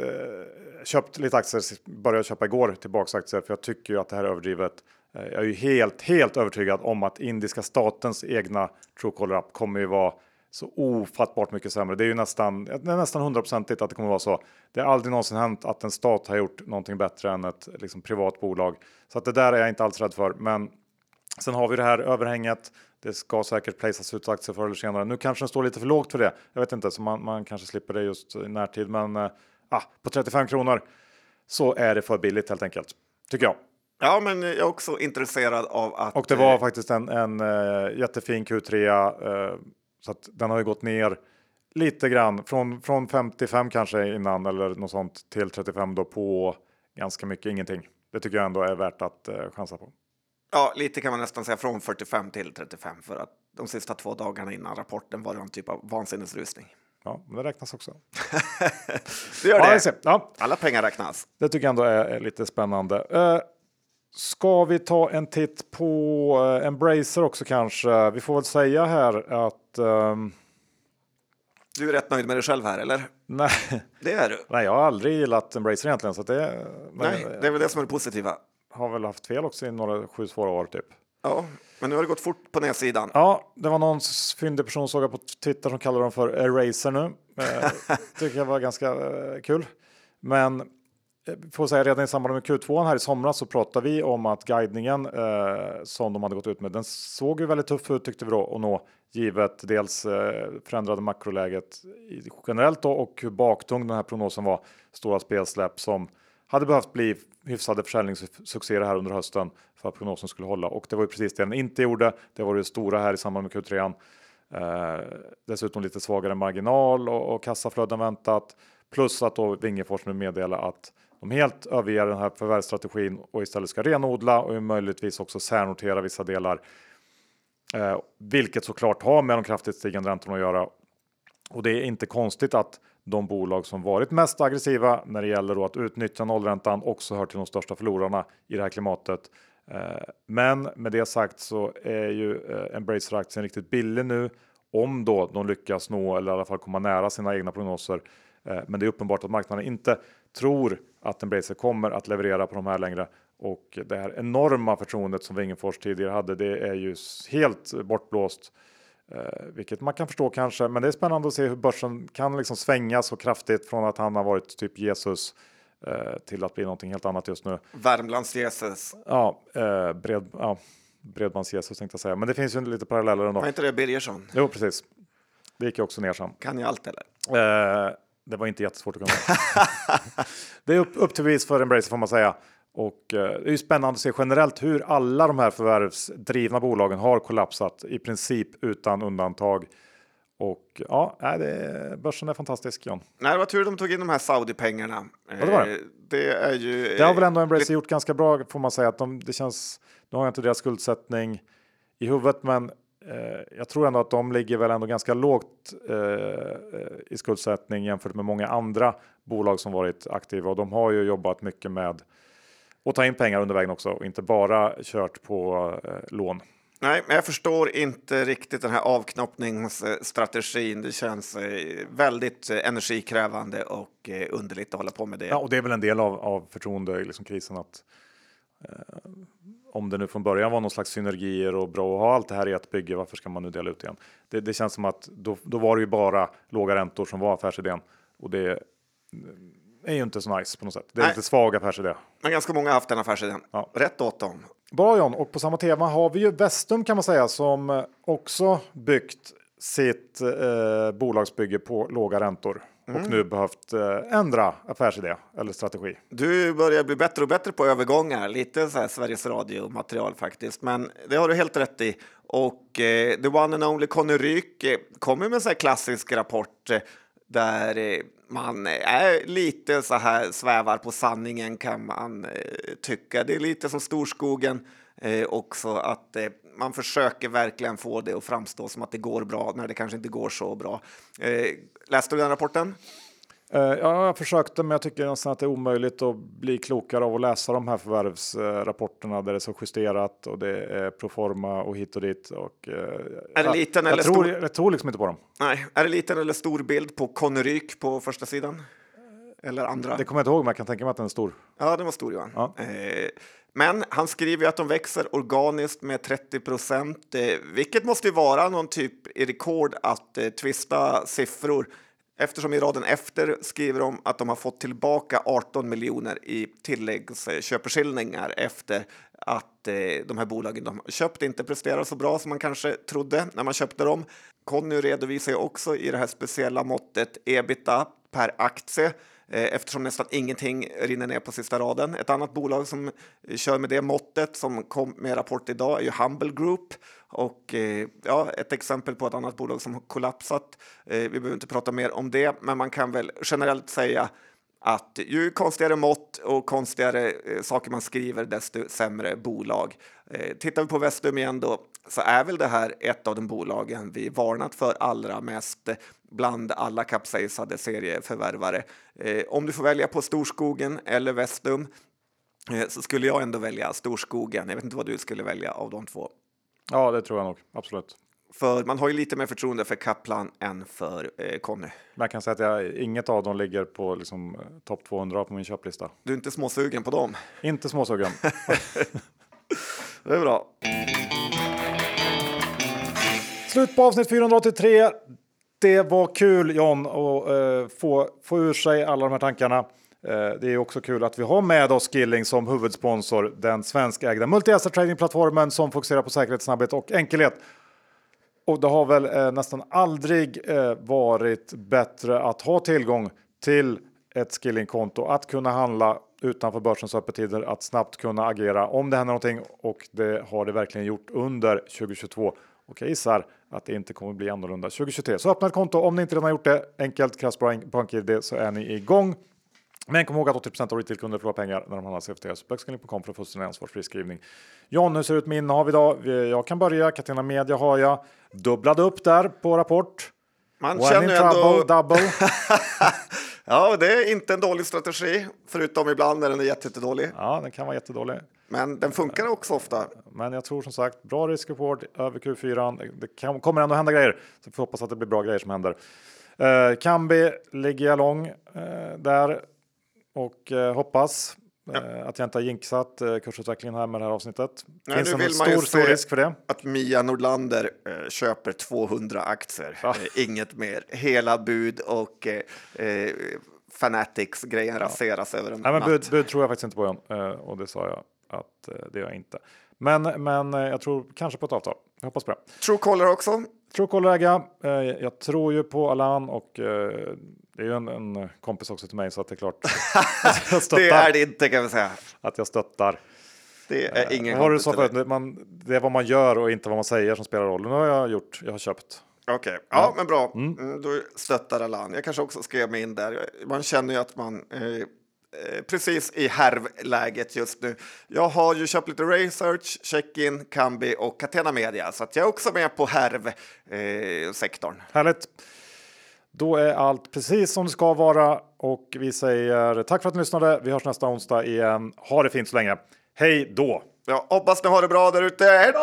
köpt lite aktier, började köpa igår tillbaks aktier för jag tycker ju att det här är överdrivet. Eh, jag är ju helt, helt övertygad om att indiska statens egna Truecaller app kommer ju vara så ofattbart mycket sämre. Det är ju nästan, det är nästan hundraprocentigt att det kommer vara så. Det har aldrig någonsin hänt att en stat har gjort någonting bättre än ett liksom, privat bolag. Så att det där är jag inte alls rädd för. Men Sen har vi det här överhänget. Det ska säkert placas ut aktier förr eller senare. Nu kanske den står lite för lågt för det. Jag vet inte, så man, man kanske slipper det just i närtid. Men eh, på 35 kronor så är det för billigt helt enkelt. Tycker jag. Ja, men jag är också intresserad av att... Och det var eh, faktiskt en, en eh, jättefin Q3. eh, så att den har ju gått ner lite grann från, från 55 kanske innan eller något sånt till 35 då på ganska mycket ingenting. Det tycker jag ändå är värt att eh, chansa på. Ja, lite kan man nästan säga från 45 till 35 för att de sista två dagarna innan rapporten var det en typ av vansinnesrusning. Ja, men det räknas också. Det gör det. ja, Alla pengar räknas. Det tycker jag ändå är, lite spännande. Eh, ska vi ta en titt på eh, Embracer också kanske? Vi får väl säga här att ehm, Du är rätt nöjd med dig själv här, eller? nej, Det är du. nej, jag har aldrig gillat Embracer egentligen så det men, Nej, det är väl det som är det positiva. Har väl haft fel också i några sju svåra år typ. Ja, men nu har det gått fort på nedsidan. Ja, det var någon fyndig person såg jag på Twitter som kallar dem för Eraser nu. Eh, tycker jag var ganska eh, kul. Men eh, får säga redan i samband med Q2 här i somras så pratade vi om att guidningen eh, som de hade gått ut med, den såg ju väldigt tuff ut tyckte vi då och nå givet dels eh, förändrade makroläget generellt då och hur baktung den här prognosen var. Stora spelsläpp som hade behövt bli hyfsade försäljningssuccéer här under hösten för att prognosen skulle hålla och det var ju precis det den inte gjorde. Det var det stora här i samband med Q3. Eh, dessutom lite svagare marginal och, och kassaflöden väntat. Plus att då Wingefors nu meddelar att de helt överger den här förvärvsstrategin och istället ska renodla och möjligtvis också särnotera vissa delar. Eh, vilket såklart har med de kraftigt stigande räntorna att göra. Och det är inte konstigt att de bolag som varit mest aggressiva när det gäller att utnyttja nollräntan också hör till de största förlorarna i det här klimatet. Eh, men med det sagt så är ju eh, Embracer-aktien riktigt billig nu om då de lyckas nå eller i alla fall komma nära sina egna prognoser. Eh, men det är uppenbart att marknaden inte tror att Embracer kommer att leverera på de här längre och det här enorma förtroendet som Wingefors tidigare hade. Det är ju helt bortblåst, vilket man kan förstå kanske. Men det är spännande att se hur börsen kan liksom svänga så kraftigt från att han har varit typ Jesus Eh, till att bli någonting helt annat just nu. Värmlands Jesus. Ja, eh, bred, ja bredbands Jesus tänkte jag säga, men det finns ju lite paralleller ändå. Var inte det Birgersson? Jo, precis. Det gick ju också ner sen. Kan ju allt eller? Eh, det var inte jättesvårt att kunna. det är upp, upp till vis för Embracer får man säga. Och eh, det är ju spännande att se generellt hur alla de här förvärvsdrivna bolagen har kollapsat i princip utan undantag. Och ja, det, börsen är fantastisk John. Nej, det var tur de tog in de här Saudi-pengarna. Ja, det, var det. Eh, det är ju. Det har väl ändå Embracer gjort ganska bra får man säga. Att de, det känns. Nu har jag inte deras skuldsättning i huvudet, men eh, jag tror ändå att de ligger väl ändå ganska lågt eh, i skuldsättning jämfört med många andra bolag som varit aktiva och de har ju jobbat mycket med att ta in pengar under vägen också och inte bara kört på eh, lån. Nej, men jag förstår inte riktigt den här avknoppningsstrategin. Det känns eh, väldigt eh, energikrävande och eh, underligt att hålla på med det. Ja, och det är väl en del av, av förtroendekrisen liksom att eh, om det nu från början var någon slags synergier och bra att ha allt det här i ett bygge, varför ska man nu dela ut igen? Det, det känns som att då, då var det ju bara låga räntor som var affärsidén och det är ju inte så nice på något sätt. Det är Nej. lite svag affärsidé. Men ganska många har haft den affärsidén. Ja. Rätt åt dem. Bra John, och på samma tema har vi ju Vestum kan man säga som också byggt sitt eh, bolagsbygge på låga räntor mm. och nu behövt eh, ändra affärsidé eller strategi. Du börjar bli bättre och bättre på övergångar, lite så här Sveriges Radio material faktiskt, men det har du helt rätt i. Och eh, the one and only Conny Ryk eh, kommer med en sån här klassisk rapport eh, där eh, man är lite så här svävar på sanningen kan man eh, tycka. Det är lite som Storskogen eh, också att eh, man försöker verkligen få det att framstå som att det går bra när det kanske inte går så bra. Eh, läste du den rapporten? Eh, ja, jag försökte, men jag tycker nästan att det är omöjligt att bli klokare av att läsa de här förvärvsrapporterna där det är så justerat och det är proforma och hit och dit. Och, eh, är det liten jag, eller tror, stor? Jag tror liksom inte på dem. Nej, är det liten eller stor bild på Conneryk på första sidan? Eller andra? Det kommer jag inte ihåg, men jag kan tänka mig att den är stor. Ja, den var stor, Johan. Ja. Eh, men han skriver att de växer organiskt med 30 procent, vilket måste vara någon typ i rekord att twista siffror eftersom i raden efter skriver de att de har fått tillbaka 18 miljoner i tilläggsköpeskillingar efter att eh, de här bolagen de köpt inte presterar så bra som man kanske trodde när man köpte dem. Conny redovisar ju också i det här speciella måttet ebita per aktie Eh, eftersom nästan ingenting rinner ner på sista raden. Ett annat bolag som kör med det måttet som kom med rapport idag är ju Humble Group och eh, ja, ett exempel på ett annat bolag som har kollapsat. Eh, vi behöver inte prata mer om det, men man kan väl generellt säga att ju konstigare mått och konstigare eh, saker man skriver, desto sämre bolag. Eh, tittar vi på Vestum igen då, så är väl det här ett av de bolagen vi varnat för allra mest bland alla kapsejsade serieförvärvare. Eh, om du får välja på Storskogen eller Vestum eh, så skulle jag ändå välja Storskogen. Jag vet inte vad du skulle välja av de två. Ja, det tror jag nog. Absolut. För man har ju lite mer förtroende för Kaplan än för eh, Conny. Man kan säga att jag, inget av dem ligger på liksom, topp 200 på min köplista. Du är inte småsugen på dem? Inte småsugen. det är bra. Slut på avsnitt 483. Det var kul John att uh, få, få ur sig alla de här tankarna. Uh, det är också kul att vi har med oss Skilling som huvudsponsor, den svenskägda multi-asset tradingplattformen som fokuserar på säkerhet, snabbhet och enkelhet. Och det har väl uh, nästan aldrig varit bättre att ha tillgång till ett Skilling-konto. att kunna handla utanför börsens öppettider, att snabbt kunna agera om det händer någonting och det har det verkligen gjort under 2022. Och jag gissar att det inte kommer bli annorlunda 2023. Så öppna ett konto om ni inte redan har gjort det. Enkelt, krasst, bank-id så är ni igång. Men kom ihåg att 80% av retailkunder förlorar pengar när de handlar CFD. Så böckskilling.com för fullständig ansvarsfri skrivning. John, hur ser det ut med innehav idag? Jag kan börja. Catena Media har jag. Dubblade upp där på rapport. Man When känner in trouble, ändå... double. Ja, det är inte en dålig strategi, förutom ibland när den är jätte- jättedålig. Ja, den kan vara jättedålig. Men den funkar också ofta. Men jag tror som sagt bra risk-reward över Q4. Det- Det kan, kommer ändå hända grejer, så vi får hoppas att det blir bra grejer som händer. Eh, Kambi ligger jag lång eh, där och eh, hoppas eh, att jag inte har jinxat eh, kursutvecklingen här med det här avsnittet. Nej, Finns det en vill man ju stor, stor risk för det? Att Mia Nordlander eh, köper 200 aktier, eh, inget mer. Hela bud och Fanatics-grejen raseras över en Nej, men natt. bud, bud tror jag faktiskt inte på John och det sa jag att eh, det gör jag inte. Men, men eh, jag tror kanske på ett avtal. Jag hoppas på det. Truecaller också. Truecaller äga. Eh, jag tror ju på Alan och det är ju en, en kompis också till mig så att det är klart att jag stöttar. Det är det inte kan vi säga. Att jag stöttar. Det är ingen kompis du dig. förut? Man, det är vad man gör och inte vad man säger som spelar roll. Nu har jag gjort. Jag har köpt. Okej, ja men bra. Mm, då stöttar Alan. Jag kanske också skrev mig in där. Man känner ju att man eh, precis i härvläget just nu. Jag har ju köpt lite research, check-in, Kambi och Catena Media så att jag är också med på härvsektorn. Eh. Härligt. Då är allt precis som det ska vara och vi säger tack för att ni lyssnade. Vi hörs nästa onsdag igen. Ha det fint så länge. Hej då! Jag hoppas ni har det bra där ute. Hej då!